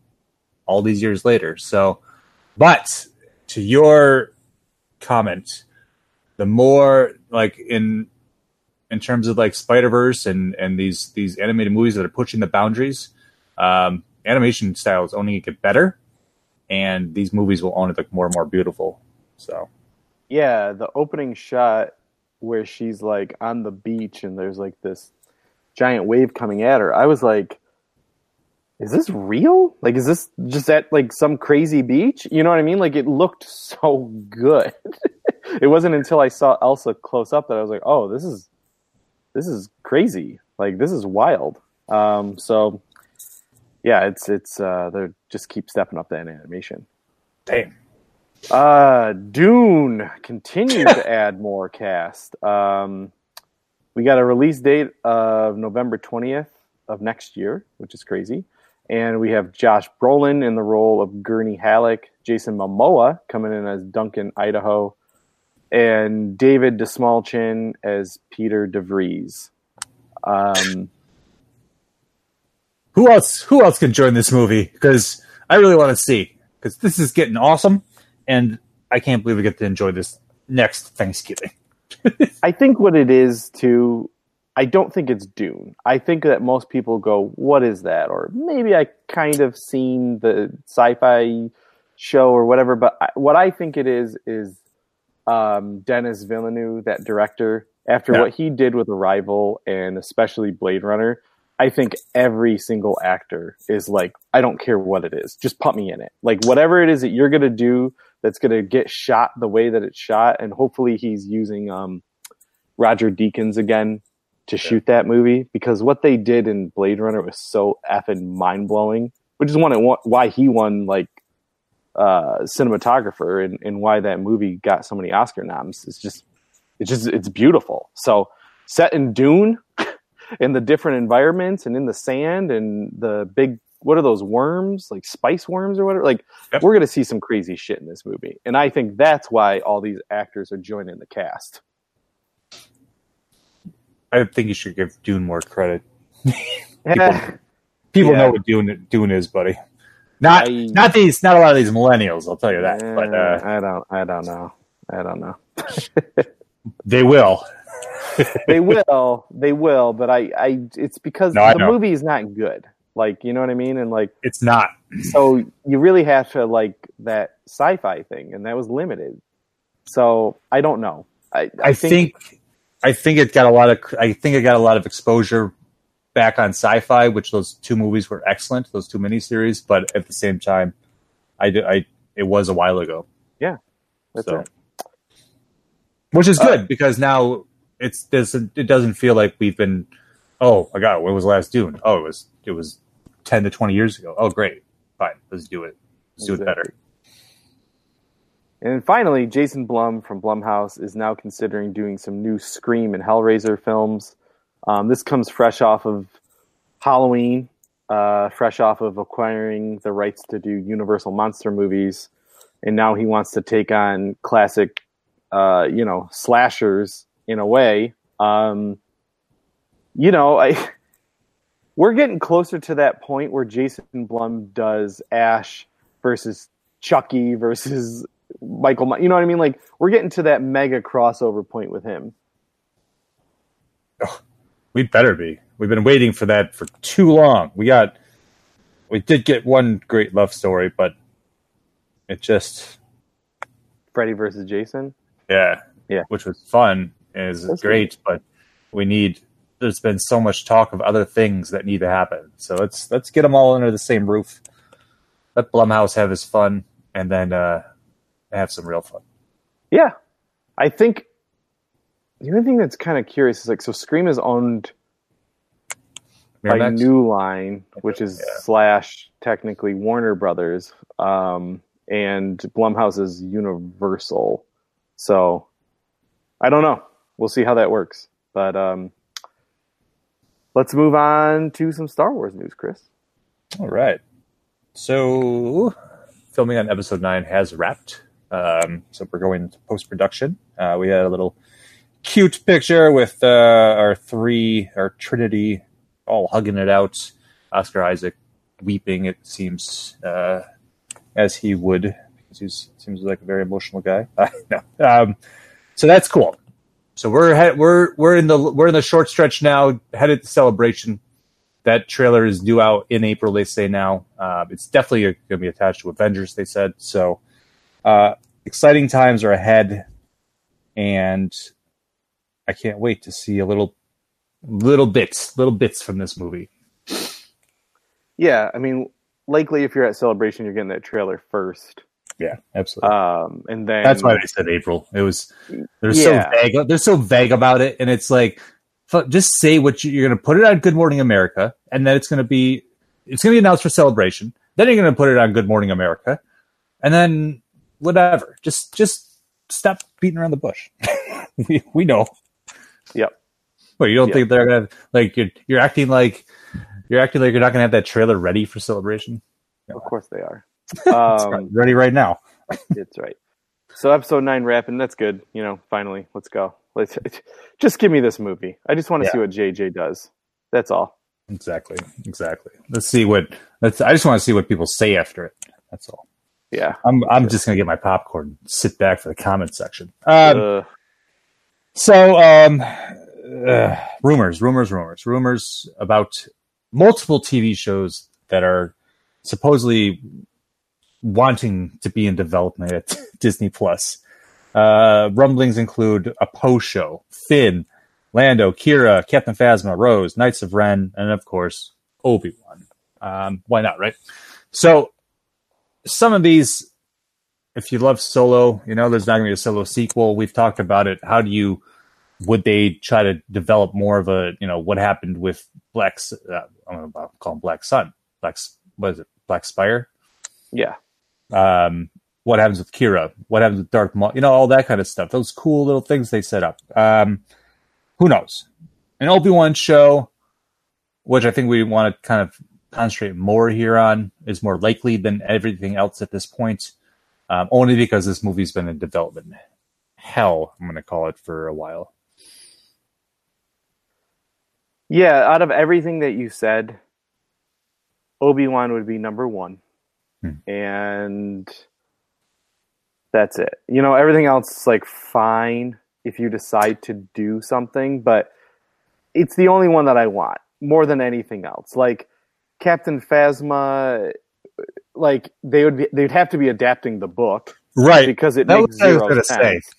all these years later. So, but to your comment, the more like in in terms of like Spider Verse and and these these animated movies that are pushing the boundaries, um, animation style is only going to get better, and these movies will only look more and more beautiful. So Yeah, the opening shot where she's like on the beach and there's like this giant wave coming at her. I was like, is this real? Like, is this just at like some crazy beach? You know what I mean? Like, it looked so good. it wasn't until I saw Elsa close up that I was like, oh, this is this is crazy. Like, this is wild. Um, so yeah, it's it's uh, they just keep stepping up that animation. damn. Uh, Dune continues to add more cast. Um, we got a release date of November 20th of next year, which is crazy. and we have Josh Brolin in the role of Gurney Halleck, Jason Momoa coming in as Duncan Idaho, and David Dastmalchian as Peter DeVries. Um, Who else? Who else can join this movie? Because I really want to see. Because this is getting awesome, and I can't believe we get to enjoy this next Thanksgiving. I think what it is too. I don't think it's Dune. I think that most people go, "What is that?" Or maybe I kind of seen the sci-fi show or whatever. But I, what I think it is is um, Denis Villeneuve, that director. After Yeah. what he did with Arrival and especially Blade Runner, I think every single actor is like, I don't care what it is, just put me in it. Like whatever it is that you're gonna do that's gonna get shot the way that it's shot, and hopefully he's using um, Roger Deakins again to shoot that movie because what they did in Blade Runner was so effing mind blowing, which is one why he won like uh, cinematographer and, and why that movie got so many Oscar noms. It's just it's just it's beautiful. So set in Dune in the different environments and in the sand and the big what are those worms like spice worms or whatever like Yep. we're gonna see some crazy shit in this movie and i think that's why all these actors are joining the cast I think you should give Dune more credit. Eh, People Yeah. know what Dune Dune is, buddy. Not I- not these not a lot of these millennials. I'll tell you that, but uh, i don't i don't know i don't know they will. They will they will but i i it's because No, the movie is not good. Like you know what i mean? And like It's not. so you really have to like that sci-fi thing and that was limited. So i don't know. I, I think I think it got a lot of I think it got a lot of exposure back on sci-fi, which those two movies were excellent, those two miniseries. But at the same time, I I it was a while ago, that's so. which is uh, good because now it's doesn't it doesn't feel like we've been oh my god when was last Dune? Oh it was it was ten to twenty years ago. Oh great. Fine. Let's do it. Let's do it better. And finally, Jason Blum from Blumhouse is now considering doing some new Scream and Hellraiser films. Um, this comes fresh off of Halloween, uh, fresh off of acquiring the rights to do Universal monster movies, and now he wants to take on classic, uh, you know, slashers in a way. Um, you know, I we're getting closer to that point where Jason Blum does Ash versus Chucky versus Michael. My- You know what I mean? Like we're getting to that mega crossover point with him. we better be we've been waiting for that for too long we got we did get one great love story but it just Freddy versus Jason. yeah Yeah. which was fun is That's great but we need there's been so much talk of other things that need to happen so let's let's get them all under the same roof let blumhouse have his fun and then uh have some real fun Yeah, I think the only thing that's kind of curious is like so Scream is owned by Miramax? New Line, which is Yeah. slash technically Warner Brothers, um, and Blumhouse is Universal. So I don't know. We'll see how that works. But um, let's move on to some Star Wars news, Chris. All right. So, filming on episode nine has wrapped. Um, so we're going to post production. Uh, we had a little cute picture with uh, our three, our Trinity, all hugging it out. Oscar Isaac weeping. It seems uh, as he would because he seems like a very emotional guy. um, so that's cool. So we're he- we're we're in the we're in the short stretch now, headed to celebration that trailer is due out in April. They say now. Uh, it's definitely going to be attached to Avengers. They said so. Uh, exciting times are ahead, and I can't wait to see a little, little bits, little bits from this movie. Yeah, I mean, likely if you're at Celebration, you're getting that trailer first, Yeah, absolutely. um, and then That's why they said April. It was they're Yeah. so vague. They're so vague about it, and it's like just say what you, you're going to put it on Good Morning America, and then it's going to be it's going to be announced for celebration. Then you're going to put it on Good Morning America, and then whatever. Just just stop beating around the bush. we we know. Yep. Well, you don't Yeah. think they're going to like you're you're acting like You're acting like you're not going to have that trailer ready for celebration. Of course they are. Um, ready right now. it's right. So episode nine wrapping. That's good. You know, finally, let's go. Let's just give me this movie. I just want to Yeah. see what JJ does. That's all. Exactly. Exactly. Let's see what. Let's. I just want to see what people say after it. That's all. Yeah. I'm. I'm just gonna get my popcorn, and sit back for the comment section. Um, Uh, So, um, uh, rumors, rumors, rumors, rumors about multiple TV shows that are supposedly wanting to be in development at Disney Plus. Uh, rumblings include a Poe show, Finn, Lando, Qi'ra, Captain Phasma, Rose, Knights of Ren, and of course Obi Wan. Um, why not, right? So, some of these if you love Solo, you know there's not going to be a Solo sequel. We've talked about it. How do you would they try to develop more of a you know what happened with Black? Uh, I don't know, I'll call him Black Sun. Black what is it? Black Spire. yeah. Um, what happens with Qi'ra? What happens with Darth Maul? You know all that kind of stuff. Those cool little things they set up. Um, who knows? An Obi Wan show, which I think we want to kind of concentrate more here on, is more likely than everything else at this point um, only because this movie's been in development hell. I'm going to call it for a while. Yeah. Out of everything that you said, Obi Wan would be number one, Hmm. and that's it. You know, everything else is like fine if you decide to do something, but it's the only one that I want more than anything else. Like Captain Phasma, like they would be, they'd have to be adapting the book Right. because it That makes was what I was zero sense. say.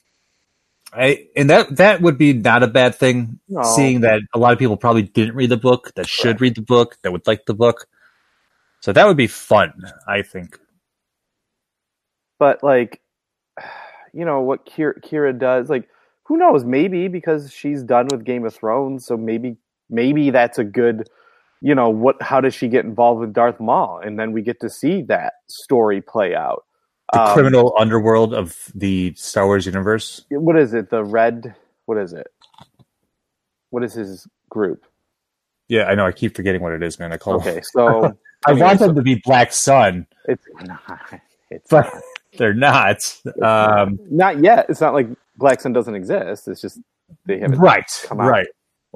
I, and that that would be not a bad thing. No. Seeing that a lot of people probably didn't read the book, that should Correct. read the book, that would like the book. So that would be fun, I think. but like you know what Qi'ra, Qi'ra does like who knows maybe because she's done with Game of Thrones so maybe maybe that's a good you know what how does she get involved with Darth Maul and then we get to see that story play out The Um, criminal underworld of the Star Wars universe. what is it the red what is it what is his group Yeah, I know. I keep forgetting what it is, man. I call okay so I want them to be Black Sun. it's not it's But- not. They're not. Um, not yet it's not like Black Sun doesn't exist it's just they haven't right. come out. Right.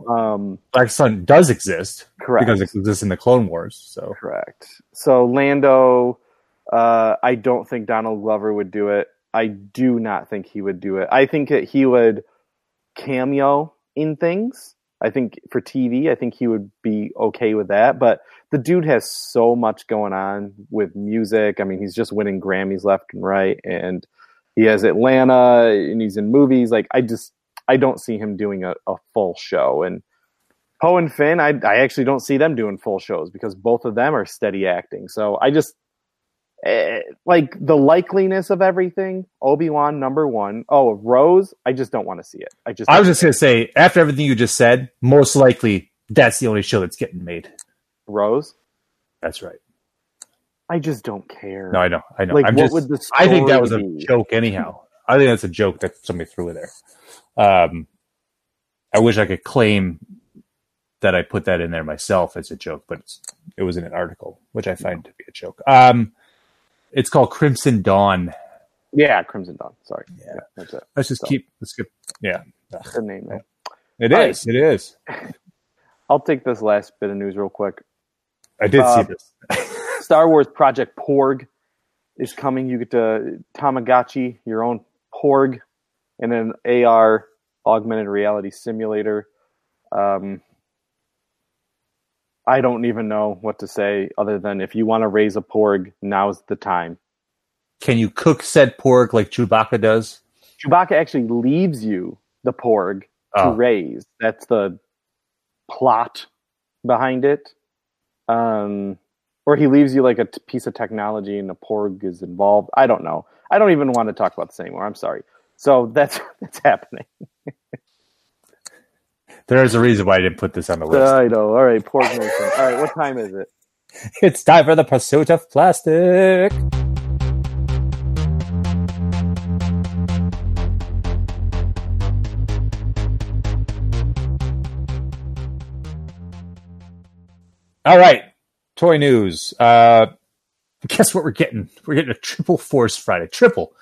um Black Sun does exist correct because it exists in the Clone Wars. So Correct. So Lando, uh, I don't think Donald Glover would do it. I do not think he would do it. I think that he would cameo in things. I think for TV, I think he would be okay with that. But the dude has so much going on with music. I mean, he's just winning Grammys left and right, and he has Atlanta, and he's in movies. Like, I just, I don't see him doing a, a full show. And Poe and Finn, I, I actually don't see them doing full shows because both of them are steady acting. So I just like the likeliness of everything. Obi Wan number one. Oh, Rose, I just don't want to see it. I just I was just gonna say, after everything you just said, most likely that's the only show that's getting made. Rose. That's right. I just don't care. No, I know, I know. Like, I'm what just, would the I think that was a be? joke, anyhow. I think that's a joke that somebody threw in there. Um, I wish I could claim that I put that in there myself as a joke, but it's, it was in an article, which I find to be a joke. Um, it's called Crimson Dawn. Yeah, Crimson Dawn. Sorry. Yeah. that's it. Let's just So- keep. Let's skip. Yeah, Good name. though. it is. It is. I'll take this last bit of news real quick. I did Uh, see this. Star Wars Project Porg is coming. You get to Tamagotchi, your own Porg, and an AR augmented reality simulator. Um, I don't even know what to say other than if you want to raise a Porg, now's the time. Can you cook said pork like Chewbacca does? Chewbacca actually leaves you the Porg to Oh. raise. That's the plot behind it. Um, or he leaves you like a t- piece of technology and a Porg is involved. I don't know. I don't even want to talk about this anymore. I'm sorry. So that's that's happening. There is a reason why I didn't put this on the list. I know. All right, Porg Nation. All right, what time is it? It's time for the pursuit of plastic. All right, toy news. Uh, guess what we're getting? We're getting a triple Force Friday. Triple,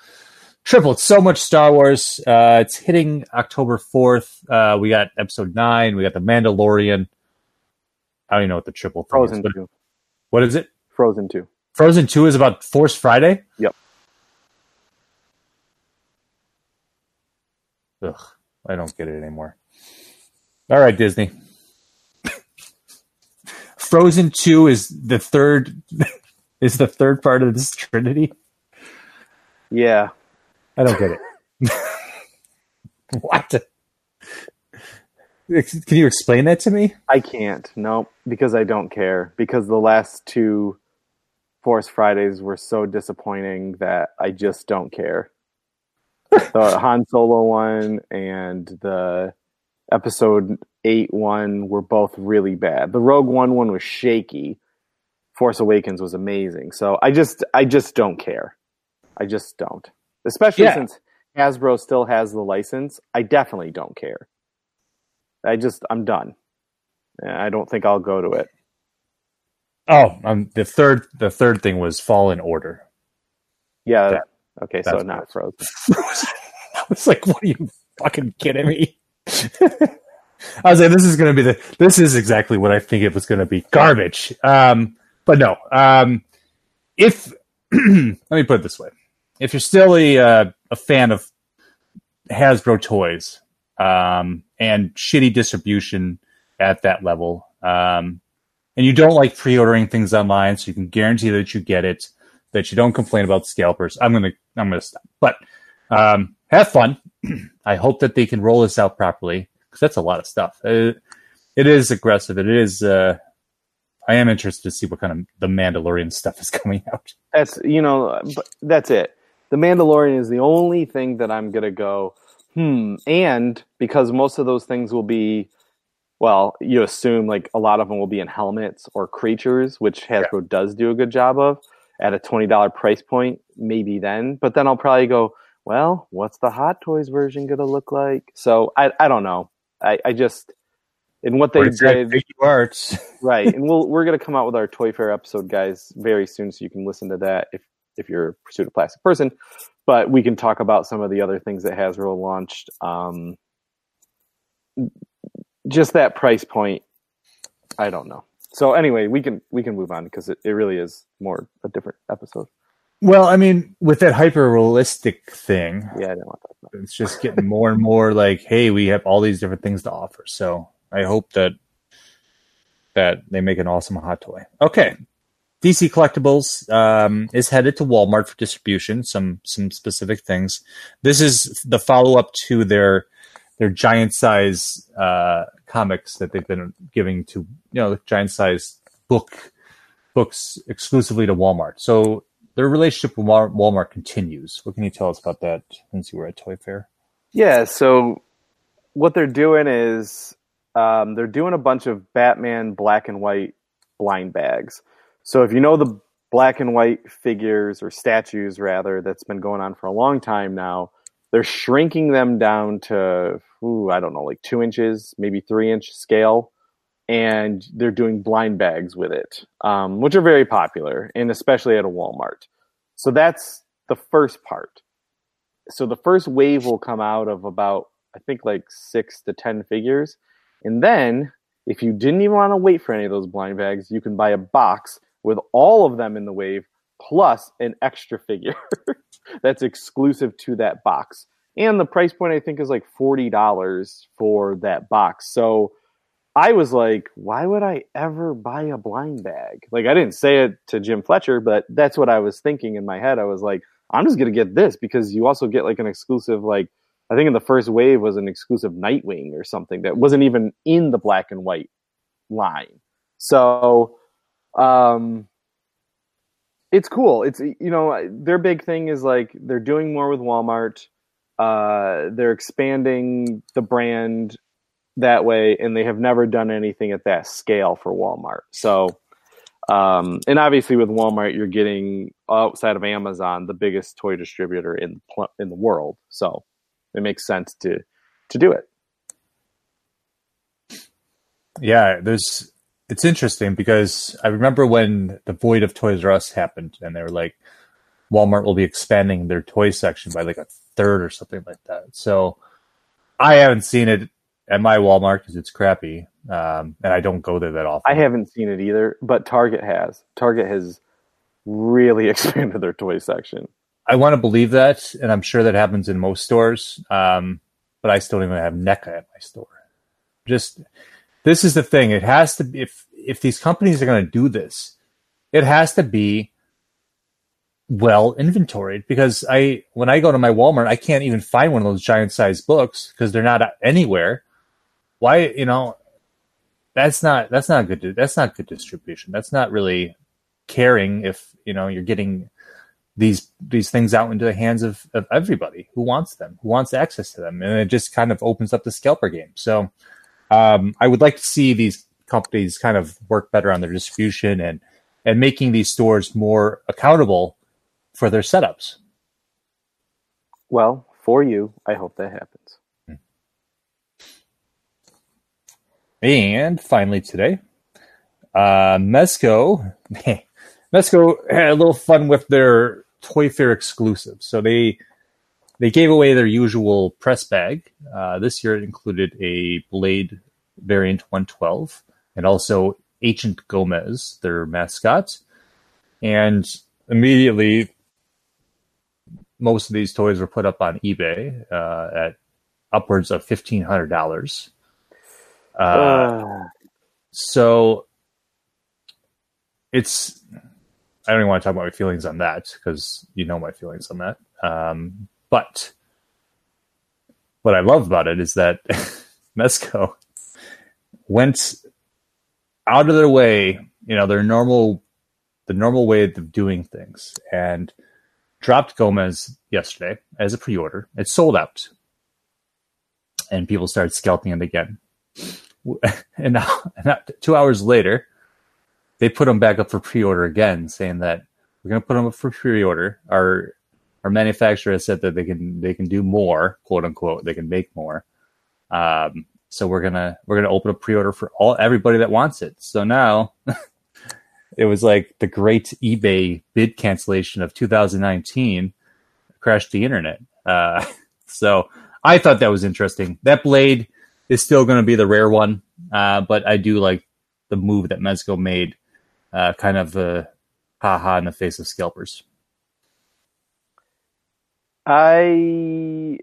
triple. It's so much Star Wars. Uh, it's hitting October fourth. Uh, we got Episode nine. We got the Mandalorian. I don't even know what the triple Frozen is. but- two. What is it? Frozen two. Frozen two is about Force Friday. Yep. Ugh, I don't get it anymore. All right, Disney. Frozen two is the third is the third part of this trinity. Yeah. I don't get it. what? Can you explain that to me? I can't. No, because I don't care. Because the last two Force Fridays were so disappointing that I just don't care. the Han Solo one and the episode 8 one were both really bad. The Rogue One one was shaky. Force Awakens was amazing. So I just I just don't care. I just don't. Especially Yeah. since Hasbro still has the license. I definitely don't care. I just I'm done. I don't think I'll go to it. Oh, um, the third the third thing was Fallen Order. Yeah. That- okay, so not Frozen. I was like, "What are you fucking kidding me?" I was like, "This is going to be the. This is exactly what I think it was going to be. Garbage." Um, but no. Um, if let me put it this way: if you're still a uh, a fan of Hasbro toys um, and shitty distribution at that level, um, and you don't like pre-ordering things online, so you can guarantee that you get it, that you don't complain about scalpers. I'm gonna I'm gonna stop. But um, have fun. I hope that they can roll this out properly because that's a lot of stuff. Uh, it is aggressive. It is. Uh, I am interested to see what kind of the Mandalorian stuff is coming out. That's you know, that's it. The Mandalorian is the only thing that I'm gonna go. Hmm. And because most of those things will be, well, you assume like a lot of them will be in helmets or creatures, which Hasbro does do a good job of at a twenty dollar price point. Maybe then, but then I'll probably go. Well, what's the Hot Toys version gonna look like? So I I don't know. I I just in what they Or it's got did. arts. right and we'll we're going to come out with our toy fair episode guys very soon so you can listen to that if if you're a pursuit of plastic person but we can talk about some of the other things that hasbro launched um just that price point i don't know so anyway we can we can move on because it, it really is more a different episode Well, I mean, with that hyper realistic thing, yeah i didn't want that it's just getting more and more like, hey, we have all these different things to offer. So I hope that that they make an awesome hot toy. Okay. DC Collectibles um, is headed to Walmart for distribution. Some some specific things. This is the follow up to their their giant size uh, comics that they've been giving to you know giant size book books exclusively to Walmart. So their relationship with Walmart continues. What can you tell us about that since you were at Toy Fair? Yeah, so what they're doing is um, they're doing a bunch of Batman black and white blind bags. So if you know the black and white figures or statues rather that's been going on for a long time now, they're shrinking them down to ooh, I don't know, like two inches, maybe three inch scale, and they're doing blind bags with it, um, which are very popular, and especially at a Walmart. So that's the first part. So the first wave will come out of about I think like six to ten figures, and then if you didn't even want to wait for any of those blind bags, you can buy a box with all of them in the wave plus an extra figure that's exclusive to that box. And the price point I think is like forty dollars for that box. So I was like, why would I ever buy a blind bag? Like I didn't say it to Jim Fletcher, but that's what I was thinking in my head. I was like, I'm just gonna get this because you also get like an exclusive like I think in the first wave was an exclusive Nightwing or something that wasn't even in the black and white line. So um it's cool. It's you know their big thing is like they're doing more with Walmart. Uh they're expanding the brand that way and they have never done anything at that scale for Walmart. So um, and obviously with Walmart, you're getting outside of Amazon the biggest toy distributor in in the world. So it makes sense to to do it. Yeah, there's it's interesting because I remember when the void of Toys R Us happened, and they were like, Walmart will be expanding their toy section by like a third or something like that. So I haven't seen it at my Walmart because it's crappy, um, and I don't go there that often. I haven't seen it either, but Target has. Target has really expanded their toy section. I want to believe that, and I'm sure that happens in most stores. Um, but I still don't even have NECA at my store. Just this is the thing. It has to be if if these companies are going to do this, it has to be well inventoried because I when I go to my Walmart, I can't even find one of those giant sized books because they're not anywhere. Why, you know, that's not that's not good. That's not good distribution. That's not really caring if you know you're getting these these things out into the hands of, of everybody who wants them, who wants access to them, and it just kind of opens up the scalper game. So um, I would like to see these companies kind of work better on their distribution and and making these stores more accountable for their setups. Well, for you, I hope that happens. And finally today, uh, Mezco, Mezco had a little fun with their Toy Fair exclusives. So they they gave away their usual press bag. Uh, this year it included a Blade variant 112 and also Agent Gomez, their mascot. And immediately, most of these toys were put up on eBay uh, at upwards of fifteen hundred dollars. Uh, Uh, so it's I don't even want to talk about my feelings on that because you know my feelings on that. Um, but what I love about it is that Mezco went out of their way, you know, their normal, the normal way of doing things, and dropped Gomez yesterday as a pre-order. It sold out, and people started scalping it again. And now, two hours later, they put them back up for pre-order again, saying that we're going to put them up for pre-order. Our our manufacturer has said that they can they can do more, quote unquote. They can make more. Um, so we're gonna we're gonna open a pre-order for all everybody that wants it. So now it was like the great eBay bid cancellation of 2019 crashed the internet. Uh, so I thought that was interesting. That blade is still going to be the rare one, uh, but I do like the move that Mezco made, uh, kind of uh, haha in the face of scalpers. I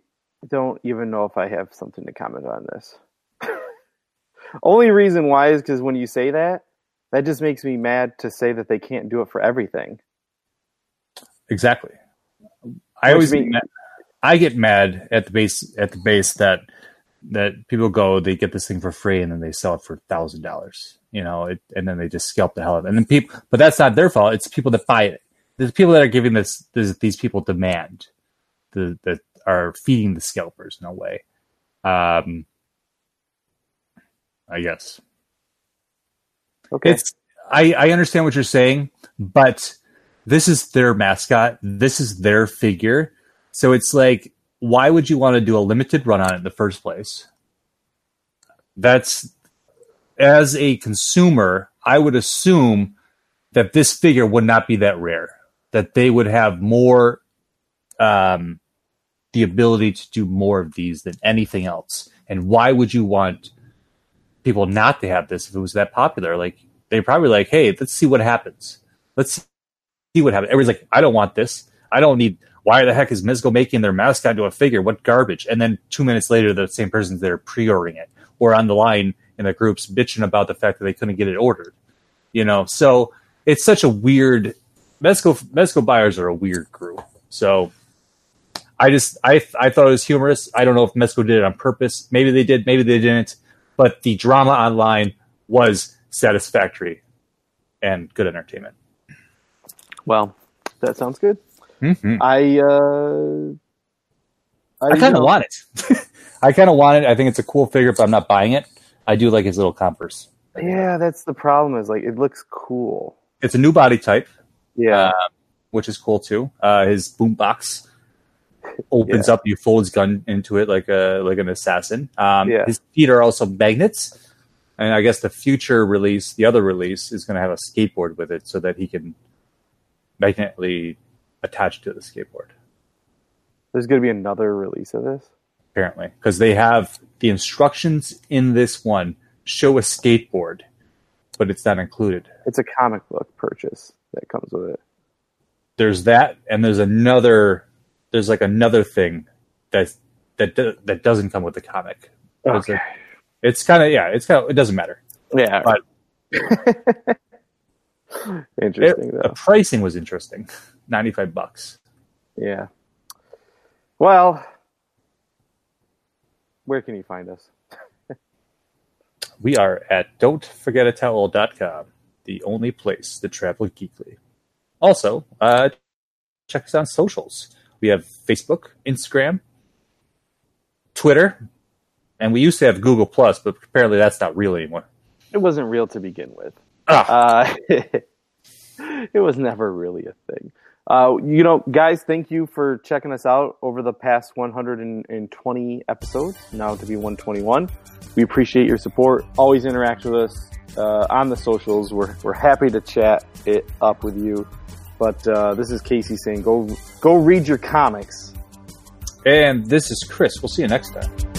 don't even know if I have something to comment on this. Only reason why is because when you say that, that just makes me mad to say that they can't do it for everything. Exactly. I Which always mean- I get mad at the base at the base that that people go they get this thing for free and then they sell it for thousand dollars. You know, it, and then they just scalp the hell out of it. And then people, but that's not their fault. It's people that buy it. There's people that are giving this. This these people demand the that are feeding the scalpers in a way. Um, I guess. Okay. It's I, I understand what you're saying, but this is their mascot. This is their figure. So it's like, why would you want to do a limited run on it in the first place? That's as a consumer, I would assume that this figure would not be that rare. That they would have more um the ability to do more of these than anything else. And why would you want people not to have this if it was that popular? Like they probably like, hey, let's see what happens. Let's see what happens. Everybody's like, I don't want this. I don't need. Why the heck is Mezco making their mascot into a figure? What garbage! And then two minutes later, the same person's there pre-ordering it or on the line in the groups bitching about the fact that they couldn't get it ordered. You know, so it's such a weird. Mezco Mezco buyers are a weird group. So I just I I thought it was humorous. I don't know if Mezco did it on purpose. Maybe they did. Maybe they didn't. But the drama online was satisfactory and good entertainment. well, that sounds good. Mm-hmm. I uh, I you kind of want it. I kind of want it. I think it's a cool figure, but I'm not buying it. I do like his little Converse. Yeah, that's the problem. Is like it looks cool. It's a new body type, Yeah, Uh, which is cool too. Uh, his boombox opens Yeah. up. You fold his gun into it like a like an assassin. Um, Yeah. His feet are also magnets. And I guess the future release, the other release, is going to have a skateboard with it so that he can magnetically attach to the skateboard. There's going to be another release of this. Apparently, because they have the instructions in this one show a skateboard, but it's not included. It's a comic book purchase that comes with it. There's that, and there's another. There's like another thing that that that doesn't come with the comic. It's Okay. It's kind of yeah. It's kind of it doesn't matter. Yeah. But- Interesting It- though. the pricing was interesting, ninety five bucks. Yeah. Well, where can you find us? We are at don'tforgetatowel.com, the only place to travel geekly. Also, uh, check us on socials. We have Facebook, Instagram, Twitter, and we used to have Google Plus, but apparently that's not real anymore. It wasn't real to begin with. Ah, Uh, it was never really a thing. Uh, you know, guys, thank you for checking us out over the past 120 episodes, now to be 121. We appreciate your support. Always interact with us uh, on the socials. We're, we're happy to chat it up with you. But uh, this is Casey saying, go go read your comics. and this is Chris. We'll see you next time.